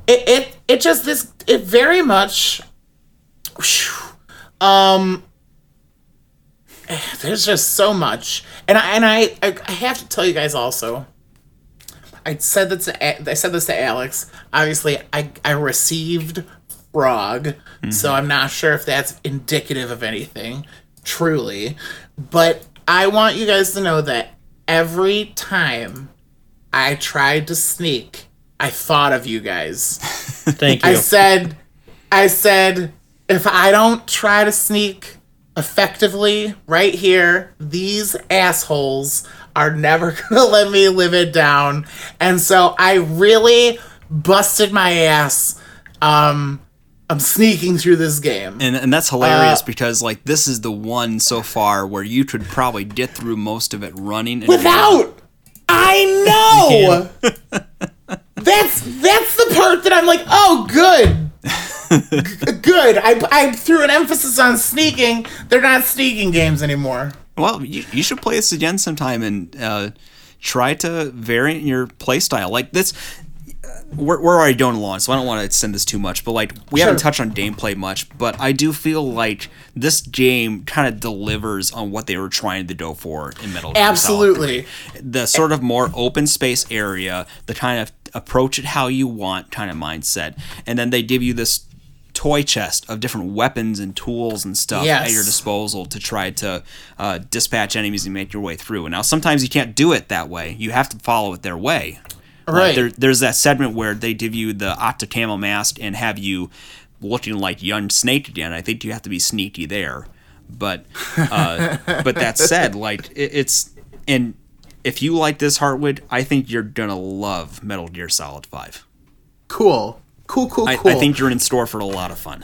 it it it just this it very much. Um. There's just so much, and I and I I have to tell you guys also. I said that to I said this to Alex. Obviously, I I received frog, so mm-hmm. I'm not sure if that's indicative of anything, truly. But I want you guys to know that every time I tried to sneak, I thought of you guys. Thank you. I said, I said, if I don't try to sneak effectively right here, these assholes are never gonna let me live it down. And so I really busted my ass. Um, I'm sneaking through this game. and and that's hilarious uh, because like this is the one so far where you could probably get through most of it running and Without, I know. that's that's the part that I'm like, oh, good. G- good. I, I threw an emphasis on sneaking. They're not sneaking games anymore. Well, you, you should play this again sometime and uh, try to vary your playstyle. Like this, we're, we're already going along, so I don't want to extend this too much. But like, we haven't touched on gameplay much, but I do feel like this game kind of delivers on what they were trying to go for in Metal Gear Absolutely. 3. The sort of more open space area, the kind of approach it how you want kind of mindset, and then they give you this toy chest of different weapons and tools and stuff at your disposal to try to uh, dispatch enemies and make your way through. And now sometimes you can't do it that way. You have to follow it their way. Like, Right. there, there's that segment where they give you the Octocamo mask and have you looking like young Snake again. I think you have to be sneaky there. But uh, but that said, like it, it's and if you like this Heartwood, I think you're gonna love Metal Gear Solid Five. Cool. Cool, cool, I, cool. I think you're in store for a lot of fun.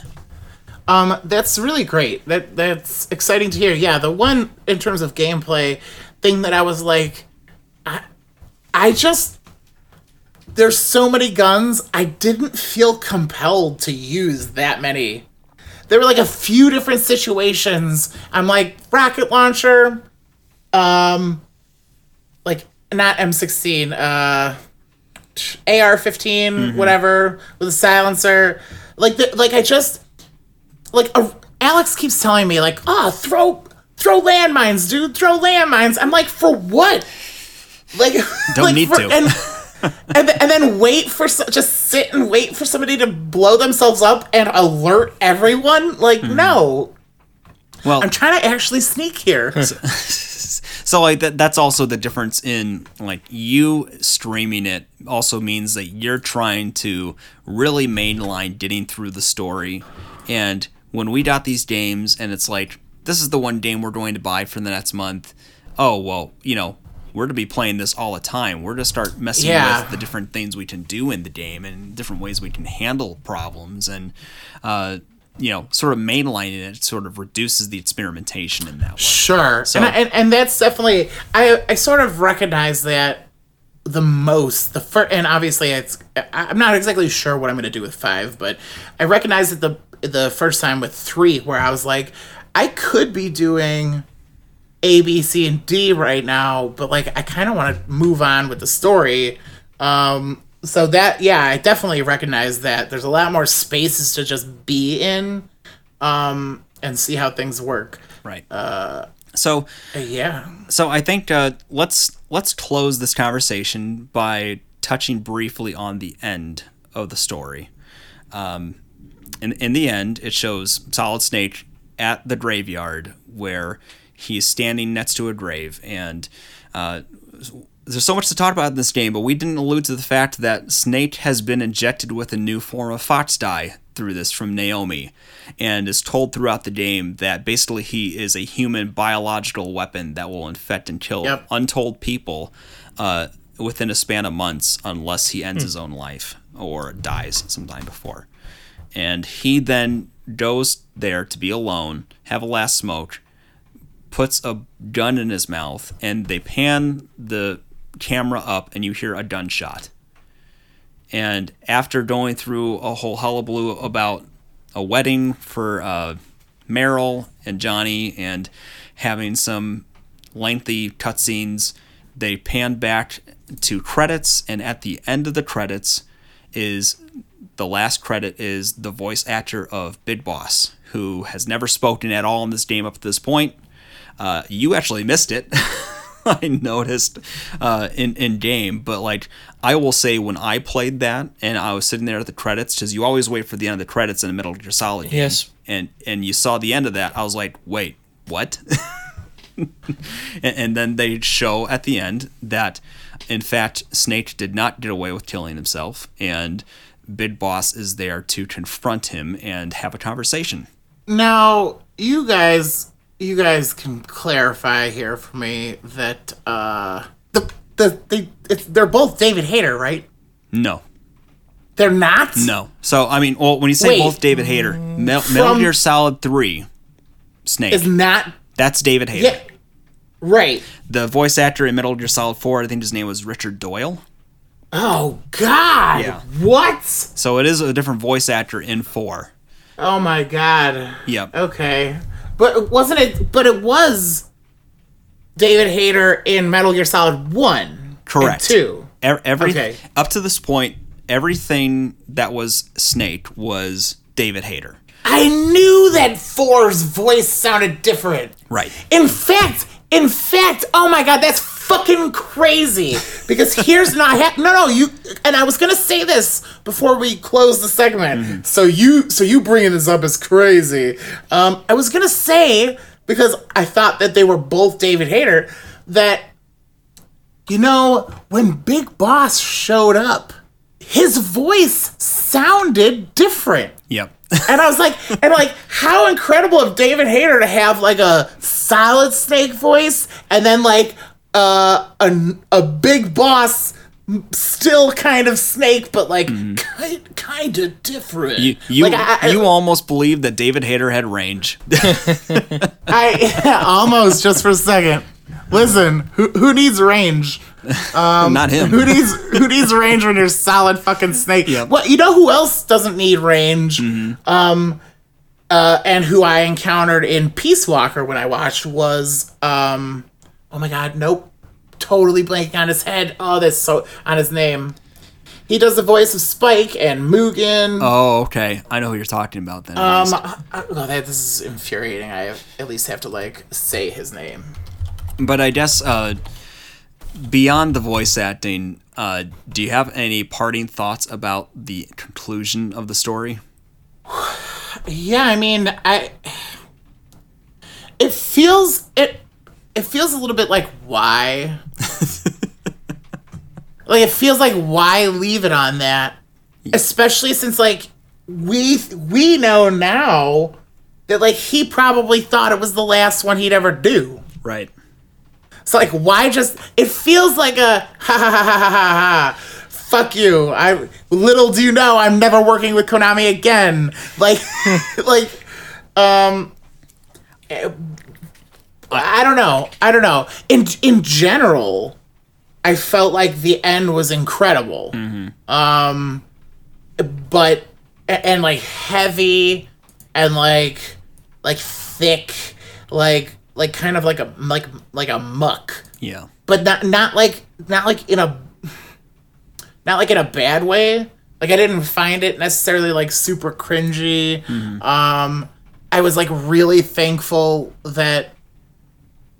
Um, that's really great. That that's exciting to hear. Yeah, the one in terms of gameplay thing that I was like, I, I just there's so many guns. I didn't feel compelled to use that many. There were like a few different situations. I'm like rocket launcher, um, like not M16, uh, AR-15, whatever, with a silencer. Like the, like I just like a, Alex keeps telling me like, "Ah, throw throw landmines, dude, throw landmines." I'm like, "For what?" Like Don't like, need for- to. And, and, and then wait for just sit and wait for somebody to blow themselves up and alert everyone. Like, Mm-hmm. no, Well, I'm trying to actually sneak here. so like that that's also the difference in like you streaming it also means that you're trying to really mainline getting through the story. And when we got these games and it's like this is the one game we're going to buy for the next month oh well you know we're to be playing this all the time. We're to start messing Yeah. with the different things we can do in the game and different ways we can handle problems. And uh you know sort of mainlining it sort of reduces the experimentation in that way Sure, So- and, I- and and that's definitely I I sort of recognize that the most the first and obviously it's I'm not exactly sure what I'm going to do with five, but I recognize that the the first time with three where I was like I could be doing A B C and D right now, but like I kind of want to move on with the story. Um, so that yeah, I definitely recognize that there's a lot more spaces to just be in, um, and see how things work. Right. Uh so Yeah. so I think uh, let's let's close this conversation by touching briefly on the end of the story. Um, in in the end, it shows Solid Snake at the graveyard where he's standing next to a grave, and uh, there's so much to talk about in this game, but we didn't allude to the fact that Snake has been injected with a new form of FOXDIE through this from Naomi, and is told throughout the game that basically he is a human biological weapon that will infect and kill Yep. untold people uh, within a span of months unless he ends his own life or dies sometime before. And he then goes there to be alone, have a last smoke, puts a gun in his mouth, and they pan the camera up, and you hear a gunshot. And after going through a whole hullabaloo about a wedding for uh, Meryl and Johnny and having some lengthy cutscenes, they pan back to credits, and at the end of the credits is the last credit is the voice actor of Big Boss, who has never spoken at all in this game up to this point. Uh, you actually missed it. I noticed uh, in in game, but like I will say, when I played that and I was sitting there at the credits, because you always wait for the end of the credits in the Metal Gear Solid game. Yes. And and you saw the end of that, I was like, wait, what? and, and then they show at the end that, in fact, Snake did not get away with killing himself, and Big Boss is there to confront him and have a conversation. Now, you guys, you guys can clarify here for me that uh, the the they it's, they're both David Hayter, right? No, They're not. no. So I mean, well, when you say Wait. both David Hayter, Mel- Metal Gear Solid Three, Snake, is not. that's David Hayter. Yeah. Right. The voice actor in Metal Gear Solid Four, I think his name was Richard Doyle. Oh God. Yeah. What? So it is a different voice actor in Four. Oh my God. Yep. Okay. But wasn't it? But it was David Hayter in Metal Gear Solid One. Correct. And two. Every Okay. up to this point, everything that was Snake was David Hayter. I knew that Four's voice sounded different. Right. In fact, in fact, oh my god, that's fucking crazy. Because here's not ha- no no you and I was gonna say this before we close the segment. So you so you bringing this up is crazy. Um, I was gonna say because I thought that they were both David Hayter that you know when Big Boss showed up, his voice sounded different Yep. and I was like, and like, how incredible of David Hayter to have like a solid snake voice, and then like uh, a a big boss still kind of Snake, but like kind kind of different. Mm-hmm. You you, like, I, I- you almost believe that David Hayter had range. I almost just for a second. Listen, who who needs range? Not him. Who needs who needs range when you're solid fucking snake? Yep. Well, you know who else doesn't need range? Mm-hmm. Um, uh, and who I encountered in Peace Walker when I watched was um, oh my god, nope, totally blanking on his head. Oh, this so on his name. He does the voice of Spike and Mugen. Oh, okay. I know who you're talking about then. Um. I, I, oh, that, this is infuriating. I at least have to like say his name. but I guess uh, beyond the voice acting, uh, do you have any parting thoughts about the conclusion of the story? Yeah, I mean, I. It feels it. It feels a little bit like why. like it feels like why leave it on that, especially since like we we know now that like he probably thought it was the last one he'd ever do. Right. So like, why just? It feels like a ha ha ha ha ha ha. Fuck you! I little do you know I'm never working with Konami again. Like, like, um, I don't know. I don't know. In in general, I felt like the end was incredible. Um, but and like heavy and like like thick, like like kind of like a like like a muck Yeah. but not not like not like in a not like in a bad way. Like I didn't find it necessarily like super cringy. Um I was like really thankful that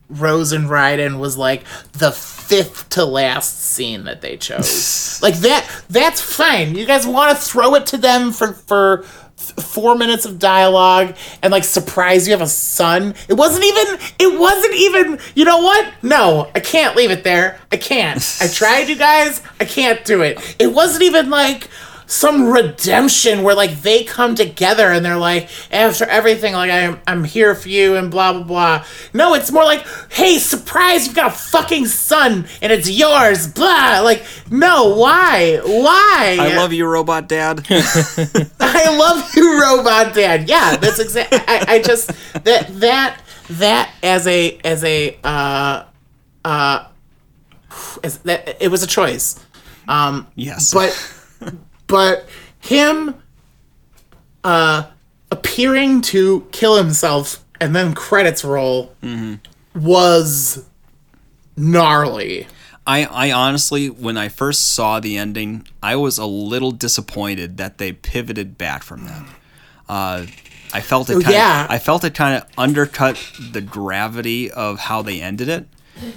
Rose and Raiden was like the fifth to last scene that they chose. like that that's fine. You guys want to throw it to them for for th- 4 minutes of dialogue and like surprise you have a son. It wasn't even it wasn't even you know what? No, I can't leave it there. I can't. I tried you guys. I can't do it. It wasn't even like some redemption where like they come together and they're like after everything like I'm I'm here for you and blah blah blah. No, it's more like hey surprise you've got a fucking son and it's yours blah like no why why I love you, robot dad. I love you robot dad yeah that's exact I, I just that that that as a as a uh uh as that it was a choice um yes. but but him uh appearing to kill himself and then credits roll was gnarly I, I honestly, when I first saw the ending, I was a little disappointed that they pivoted back from that. Uh, I felt it. Kind yeah. I felt it kind of undercut the gravity of how they ended it.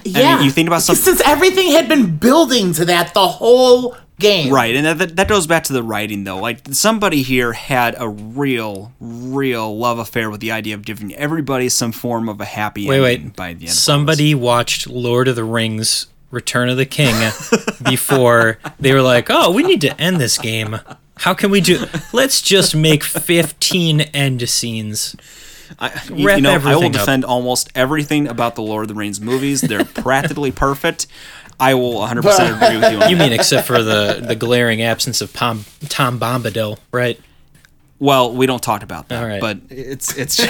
yeah you think about some- since everything had been building to that the whole game Right, and that, that goes back to the writing, though. Like somebody here had a real, real love affair with the idea of giving everybody some form of a happy Wait, ending wait. by the end. of. Somebody watched Lord of the Rings Return of the King before they were like, "Oh, we need to end this game. How can we do? Let's just make 15 end scenes." I, you, you know, I will everything up. defend almost everything about the Lord of the Rings movies. They're practically perfect. I will 100% agree with you on You that. mean except for the the glaring absence of Pom, Tom Bombadil, right? Well, we don't talk about that, All right. but it's it's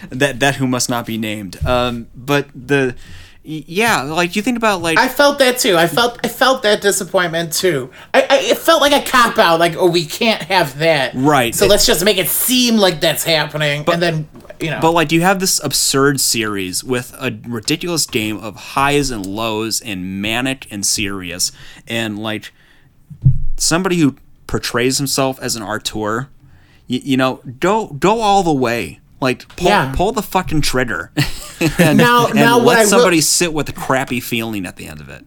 that that who must not be named. Um, but the yeah, like you think about like I felt that too. I felt I felt that disappointment too. I, I it felt like a cop out. Like, oh, we can't have that. Right. So let's just make it seem like that's happening, and then you know. But like you have this absurd series with a ridiculous game of highs and lows and manic and serious and like somebody who portrays himself as an auteur, you, you know, go go all the way. Like pull, Yeah. pull the fucking trigger. and, Now- and now what let I will- somebody sit with a crappy feeling at the end of it.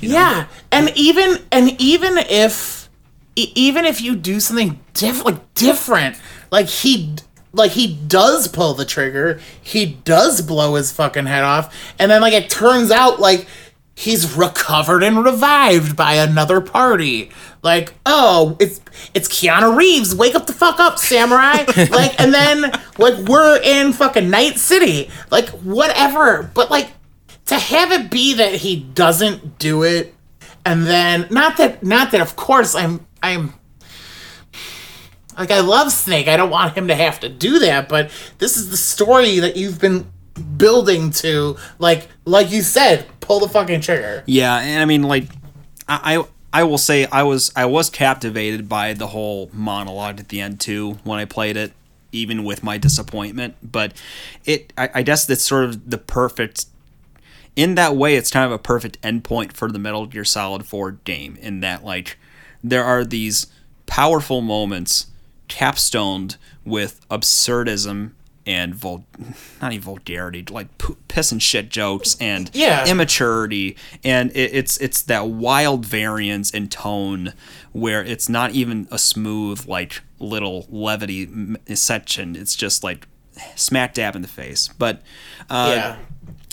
Yeah, and even and even if even if you do something different, like different, like he like he does pull the trigger, he does blow his fucking head off, and then like it turns out like he's recovered and revived by another party. Like, oh, it's it's Keanu Reeves. Wake up the fuck up, samurai. like, and then like we're in fucking Night City. Like, whatever. But like to have it be that he doesn't do it and then not that not that of course I'm I'm like I love Snake. I don't want him to have to do that, but this is the story that you've been building to like like you said, pull the fucking trigger. Yeah, and I mean, like, I, I will say I was I was captivated by the whole monologue at the end too when I played it, even with my disappointment. But it, I, I guess that's sort of the perfect. In that way, it's kind of a perfect endpoint for the Metal Gear Solid 4 game. In that, like, there are these powerful moments capstoned with absurdism and vul- not even vulgarity, like p- piss and shit jokes and Yeah. immaturity, and it, it's it's that wild variance in tone where it's not even a smooth like little levity section. It's just like smack dab in the face. But uh, yeah.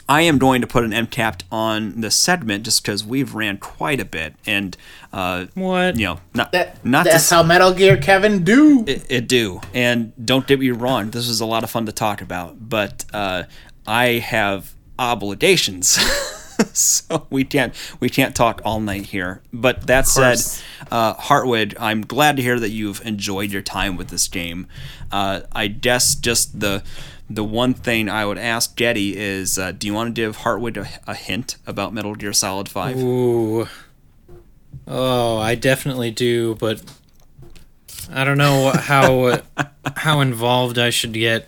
I am going to put an end capped on the segment just because we've ran quite a bit, and uh, What? you know, not That, not that's s- how Metal Gear Kevin do. it, it do. And don't get me wrong, this was a lot of fun to talk about, but uh, I have obligations. so we can't we can't talk all night here. But that said, uh, Hartwood, I'm glad to hear that you've enjoyed your time with this game. Uh, I guess just the the one thing I would ask Getty is, uh, do you want to give Hartwood a, a hint about Metal Gear Solid Five? Ooh. Oh, I definitely do, but I don't know how how involved I should get.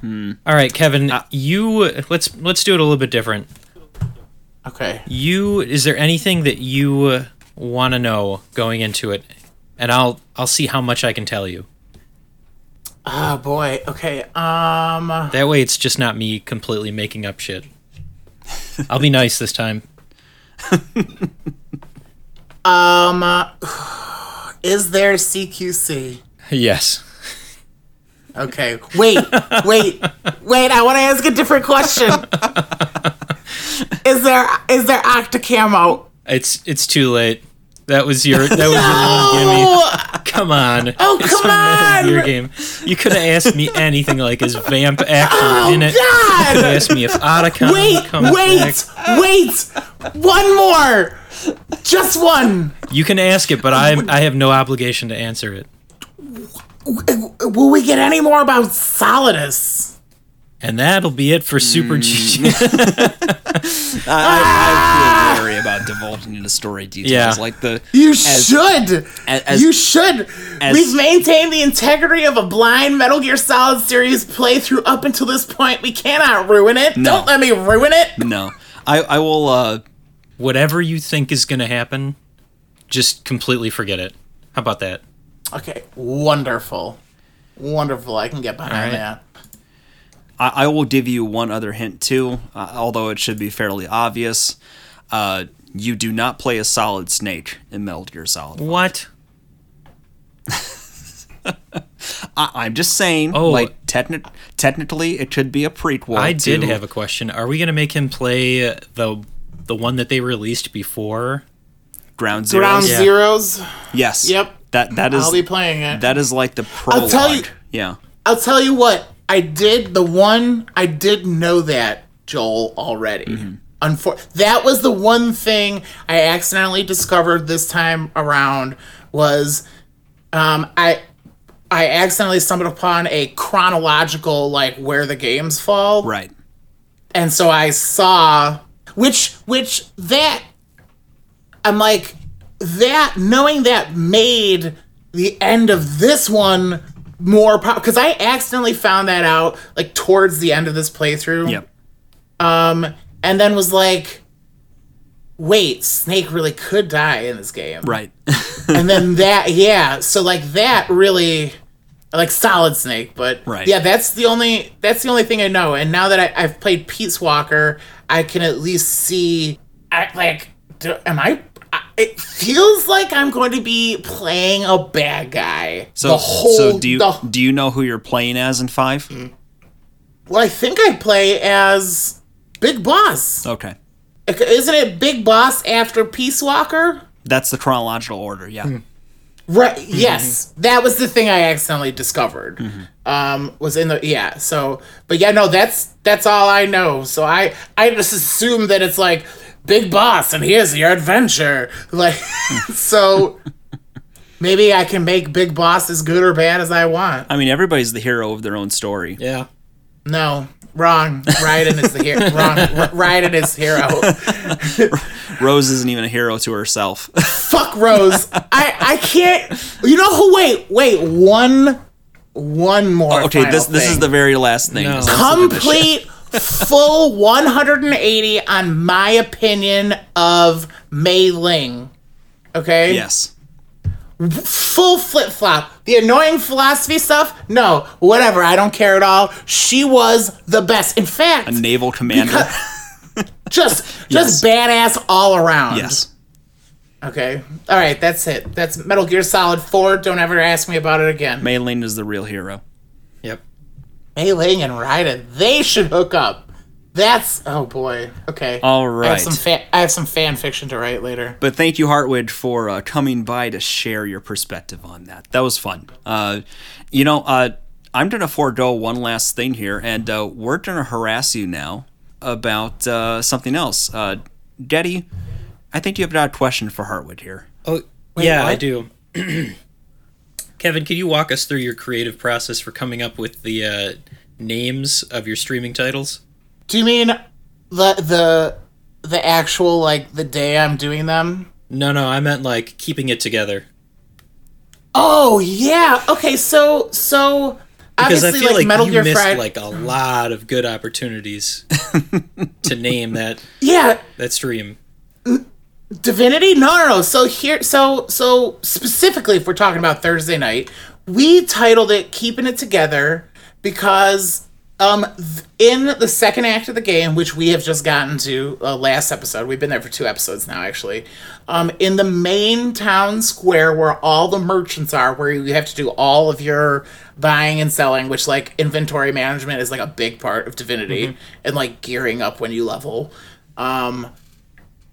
Hmm. All right, Kevin, you let's let's do it a little bit different. Okay. You is there anything that you want to know going into it? And I'll I'll see how much I can tell you. Oh boy. Okay. Um. That way it's just not me completely making up shit. I'll be nice this time. Um. Is there CQC? Yes. Okay. Wait. wait. Wait. I want to ask a different question. is there is there OctoCamo? It's it's too late. That was your that was your one gimme. Come on. Oh, It's come on! Your game. You could have asked me anything like is Vamp actually Oh in it? You God! asked me if Otacon Wait. comes Wait. back. Wait. One more. Just one. You can ask it, but I I have no obligation to answer it. Will we get any more about Solidus? And that'll be it for Super Hmm. GG. I, I, I feel wary about divulging into story details. Yeah. Like the You as- should. as- you should. as- We've maintained the integrity of a blind Metal Gear Solid series playthrough up until this point. We cannot ruin it. No. Don't let me ruin it. no. I, I will uh Whatever you think is gonna happen, just completely forget it. How about that? Okay, wonderful. Wonderful. I can get behind All right. that. I, I will give you one other hint too, uh, although it should be fairly obvious. Uh, you do not play a solid snake in Metal Gear Solid. What? I, I'm just saying, Oh. like techni- technically, it could be a prequel. I did have a question. Are we gonna make him play the the one that they released before? Ground Zero. Ground Yeah. Zeroes. Yes. Yep. That that is I'll be playing it. that is like the prologue. tell you- Yeah. I'll tell you what. I did the one. I did know that Joel already. Mm-hmm. Unfor- that was the one thing I accidentally discovered this time around was um, I I accidentally stumbled upon a chronological like where the games fall. Right. and so I saw which which that I'm like that knowing that made the end of this one more because I accidentally found that out like towards the end of this playthrough. Yep. Um, and then was like, wait, Snake really could die in this game. Right. And then that, yeah. So like that really, like Solid Snake, but Right. yeah, that's the only that's the only thing I know. And now that I, I've played Peace Walker, I can at least see. I like, do, am I? I- It feels like I'm going to be playing a bad guy. So the whole. so do you the- do you know who you're playing as in five? Hmm. well, I think I play as Big Boss. Okay. Isn't it Big Boss after Peace Walker? That's the chronological order. Yeah. Hmm. Right. Hmm. Yes, that was the thing I accidentally discovered. Um, was in the yeah. So, but yeah, no, that's that's all I know. So I I just assume that it's like big boss, and here's your adventure. Like, so maybe I can make Big Boss as good or bad as I want. I mean, everybody's the hero of their own story. Yeah. No, wrong. Raiden is the hero. wrong. R- Raiden is hero. Rose isn't even a hero to herself. Fuck Rose. I I can't. You know who? Wait, wait. One, one more. Oh, okay, final this this is the very last thing. No. 'cause I'm sick of this shit. complete full 180 on my opinion of Mei Ling. Okay? Yes. Full flip flop. The annoying philosophy stuff? No. Whatever. I don't care at all. She was the best. In fact, A naval commander. just Yes. just badass all around. yes. Okay. All right, that's it. That's Metal Gear Solid 4. Don't ever ask me about it again. Mei Ling is the real hero. Yep. Mei Ling and Raiden, they should hook up. That's oh boy. Okay. All right. I have some fan, I have some fan fiction to write later. But thank you, Hartwood, for uh, coming by to share your perspective on that. That was fun. Uh, you know, uh, I'm going to forego one last thing here, and uh, we're going to harass you now about uh, something else. Uh, Getty, I think you have a question for Hartwood here. Oh, yeah, I do. Kevin, can you walk us through your creative process for coming up with the uh, names of your streaming titles? Do you mean the the the actual like the day I'm doing them? No, no, I meant like keeping it together. Oh yeah. Okay. So so Because obviously I feel like, like, Metal you Gear missed Friday. like a lot of good opportunities to name that yeah. that stream. Divinity? No, no, no. So here, so so specifically, if we're talking about Thursday night, we titled it "Keeping It Together" because um th- in the second act of the game, which we have just gotten to uh, last episode, we've been there for two episodes now, actually. Um, in the main town square where all the merchants are, where you have to do all of your buying and selling, which like inventory management is like a big part of Divinity, and like gearing up when you level. Um,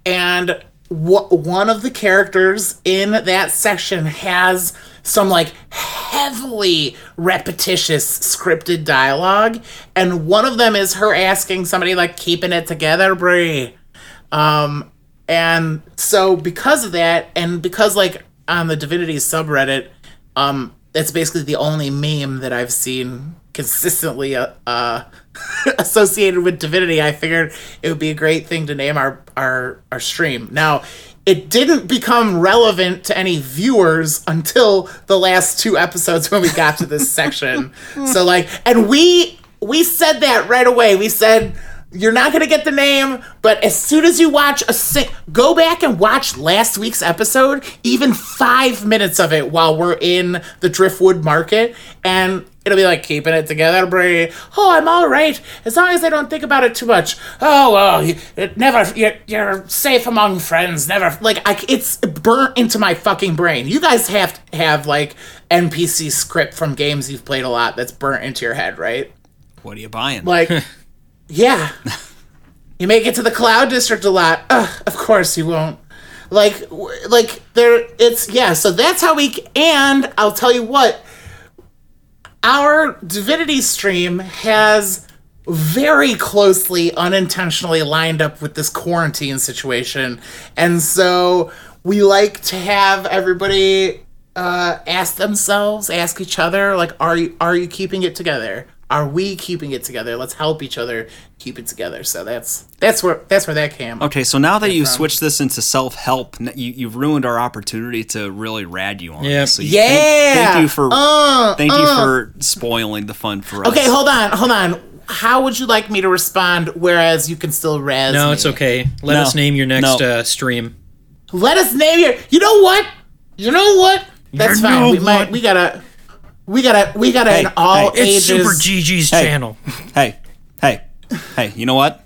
and wh- one of the characters in that section has some like heavily repetitious scripted dialogue and one of them is her asking somebody like keeping it together Brie um and so because of that and because like on the divinity subreddit um that's basically the only meme that i've seen consistently uh, uh associated with divinity i figured it would be a great thing to name our our our stream. Now it didn't become relevant to any viewers until the last two episodes when we got to this section. So like and we we said that right away. We said you're not gonna get the name, but as soon as you watch a sing, go back and watch last week's episode, even five minutes of it while we're in the Driftwood Market, and it'll be like keeping it together, Brie. Oh, I'm all right as long as I don't think about it too much. Oh well, you, it never you're, you're safe among friends. Never like I, it's burnt into my fucking brain. You guys have to have like NPC script from games you've played a lot that's burnt into your head, right? What are you buying? Like, yeah. You make it to the Cloud District a lot. Ugh, of course you won't. Like, like there, it's yeah. So that's how we. And I'll tell you what, our Divinity stream has very closely unintentionally lined up with this quarantine situation, and so we like to have everybody uh, ask themselves, ask each other, like, are you are you keeping it together? Are we keeping it together? Let's help each other keep it together. So that's that's where that's where that came. Okay, so now that you switched this into self help, you, you've ruined our opportunity to really rad you on. Yep. this. So you- Yeah. Thank, thank you for Uh, thank you uh. for spoiling the fun for us. Okay, hold on, hold on. How would you like me to respond? Whereas you can still razz No, me? it's okay. Let No. us name your next No. uh, stream. Let us name your. You know what? You know what? That's You fine. know we might. We gotta. We gotta. We gotta. Hey, an all hey. ages. GG's Hey. channel. Hey, hey, hey, you know what?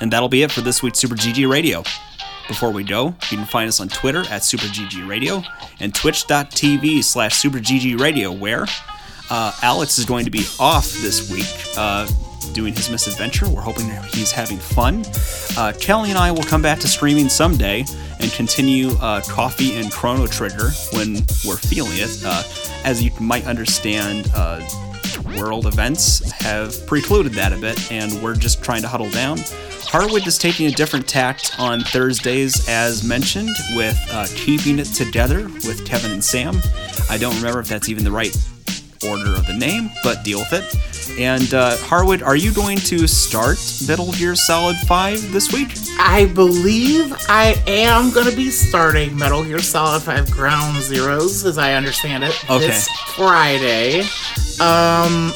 And that'll be it for this week's Super GG Radio. Before we go, you can find us on Twitter at Super GG Radio and twitch.tv slash Super GG Radio, where uh, Alex is going to be off this week uh, doing his misadventure. We're hoping he's having fun. Uh, Kelly and I will come back to streaming someday, and continue uh, Coffee and Chrono Trigger when we're feeling it. Uh, as you might understand, uh, world events have precluded that a bit, and we're just trying to huddle down. Harwood is taking a different tact on Thursdays, as mentioned, with uh, keeping it together with Kevin and Sam. I don't remember if that's even the right order of the name, but deal with it. And uh, Harwood, are you going to start Metal Gear Solid 5 this week? I believe I am going to be starting Metal Gear Solid 5 Ground Zeroes, as I understand it, Okay. this Friday. Um,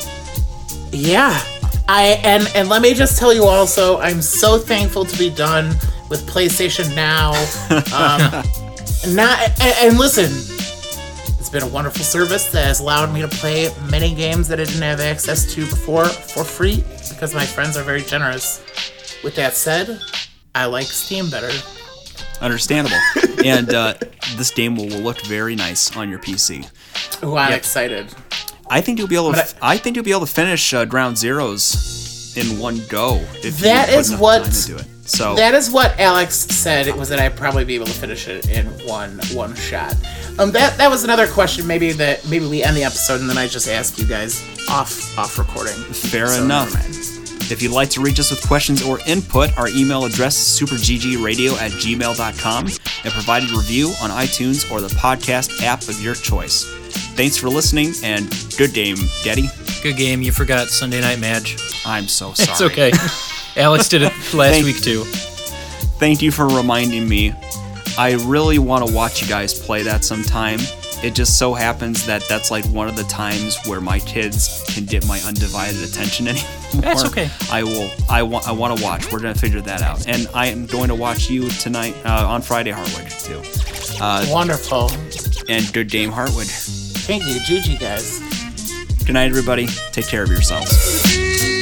yeah. I and and let me just tell you also, I'm so thankful to be done with PlayStation Now. Um, not and, and listen, been a wonderful service that has allowed me to play many games that I didn't have access to before for free because my friends are very generous. With that said, I like Steam better. Understandable. and uh, this game will, will look very nice on your PC. Ooh, I'm Yep. excited. I think you'll be able to. But I, think you'll be able to finish uh, Ground Zeroes in one go if That you is what-. So That is what Alex said. Was that I'd probably be able to finish it in one one shot. Um, that that was another question. Maybe that maybe we end the episode and then I just ask you guys off off recording. Fair So, enough. If you'd like to reach us with questions or input, our email address is superggradio at gmail.com and provide a review on iTunes or the podcast app of your choice. Thanks for listening and good game, Daddy. Good game. You forgot Sunday Night Match. I'm so sorry. It's okay. Alex did it last Thank- week too. Thank you for reminding me. I really want to watch you guys play that sometime. It just so happens that that's like one of the times where my kids can get my undivided attention anymore. That's okay. I will. I want. I want to watch. We're gonna figure that out, and I am going to watch you tonight uh, on Friday, Harwood too. Wonderful. And good game, Harwood. Thank you, GG guys. Good night, everybody. Take care of yourselves.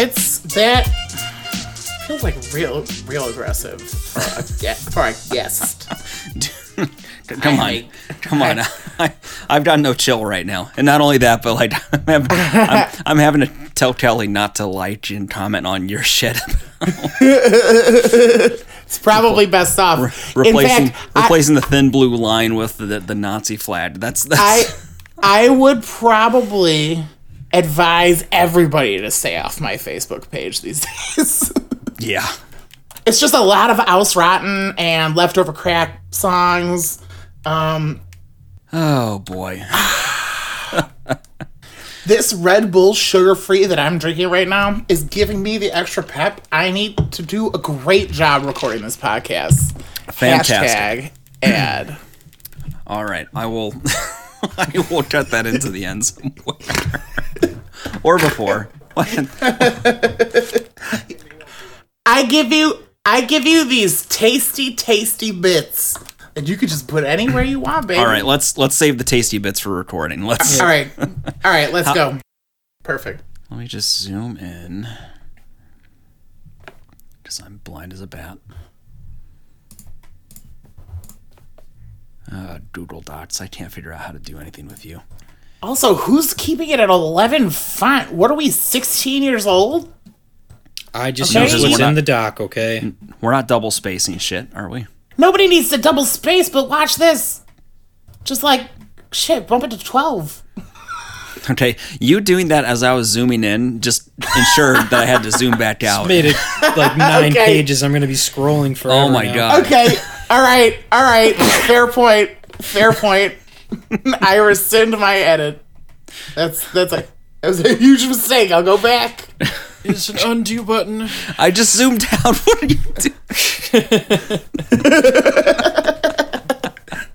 It's that feels like real real aggressive for a, for a guest. Come on, I- come on. I, I've got no chill right now, and not only that, but like I'm, having, I'm, I'm having to tell Kelly not to like and comment on your shit, It's probably best off. replacing In fact, I- replacing the thin blue line with the the Nazi flag. That's that's I I would probably advise everybody to stay off my Facebook page these days. yeah. it's just a lot of Aus Rotten and leftover crack songs. Um, Oh boy. this Red Bull sugar free that I'm drinking right now is giving me the extra pep I need to do a great job recording this podcast. Fantastic. Hashtag ad. All right, I will. I will cut that into the end somewhere, or before. I give you I give you these tasty, tasty bits And you could just put anywhere you want, baby. All right, let's let's save the tasty bits for recording. Let's. All right. All right, let's go. Perfect. Let me just zoom in. Because I'm blind as a bat. Uh, Google Docs. I can't figure out how to do anything with you. Also, who's keeping it at 11 font? What are we, 16 years old? I just Okay. use We're what's in the doc, okay? We're not double spacing shit, are we? Nobody needs to double space, but watch this. Just like, shit, bump it to 12. Okay, you doing that as I was zooming in just ensured that I had to zoom back out. Made it like nine Okay. pages. I'm gonna be scrolling for. Oh my god. Okay, all right, all right. Fair point. Fair point. I rescind my edit. That's that's a that was a huge mistake. I'll go back. It's an undo button. I just zoomed out. What are you doing?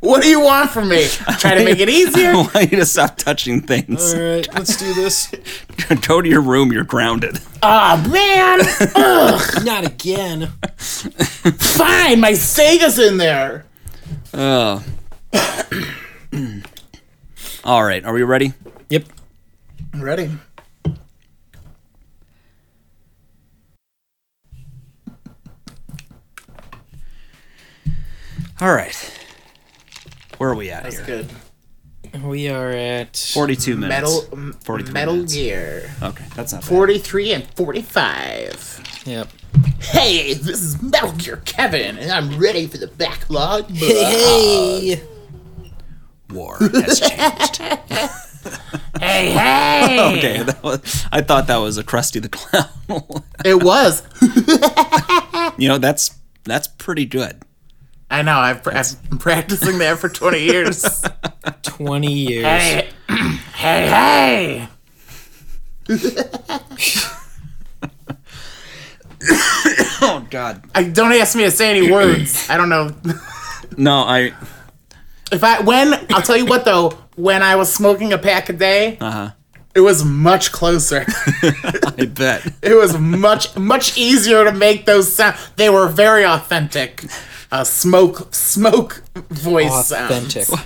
What do you want from me? Try to make it easier. I want you to stop touching things. All right, let's do this. Go to your room. You're grounded. Ah man, Ugh, not again. Fine, my Sega's in there. Oh. All right, are we ready? Yep. Ready. All right. Where are we at That's here? good. We are at 42 minutes. Metal, m- 43 Metal minutes. Gear. Okay, that's not bad. 43 and 45. Yep. Hey, this is Metal Gear Kevin, and I'm ready for the backlog. Hey. War has changed. hey, hey! okay, that was, I thought that was a Krusty the Clown. It was. you know, that's that's pretty good. I know, I've, pr- I've been practicing that for 20 years. 20 years. hey, hey, hey! Oh God. I, don't ask me to say any words. I don't know. No, I. If I, when, I'll tell you what though, when I was smoking a pack a day, Uh huh. it was much closer. I bet. It was much much easier to make those sound. They were very authentic. Uh, smoke smoke voice Authentic. sounds.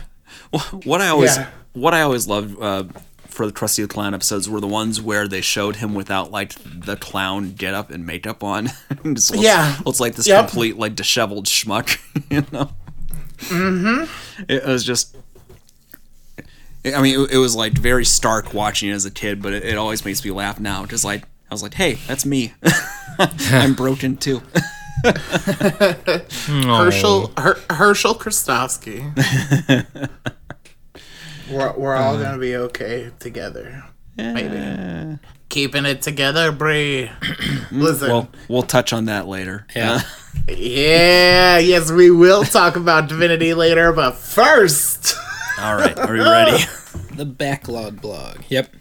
What I always Yeah. what I always loved uh, for the Krusty the Clown episodes were the ones where they showed him without like the clown get up and makeup on. Just looks, Yeah. looks like this Yep. complete like disheveled schmuck. You know. Mm-hmm. It was just. I mean, it, it was like very stark watching it as a kid, but it, it always makes me laugh now. Just like I was like, "Hey, that's me. I'm broken too." Herschel Her, Herschel Krustofsky. we're we're all gonna be okay together. Yeah. Maybe keeping it together, Bree. Listen, Well, we'll touch on that later. Yeah. yeah, yes, we will talk about divinity later, but first. All right. Are we ready? The backlog blog. Yep.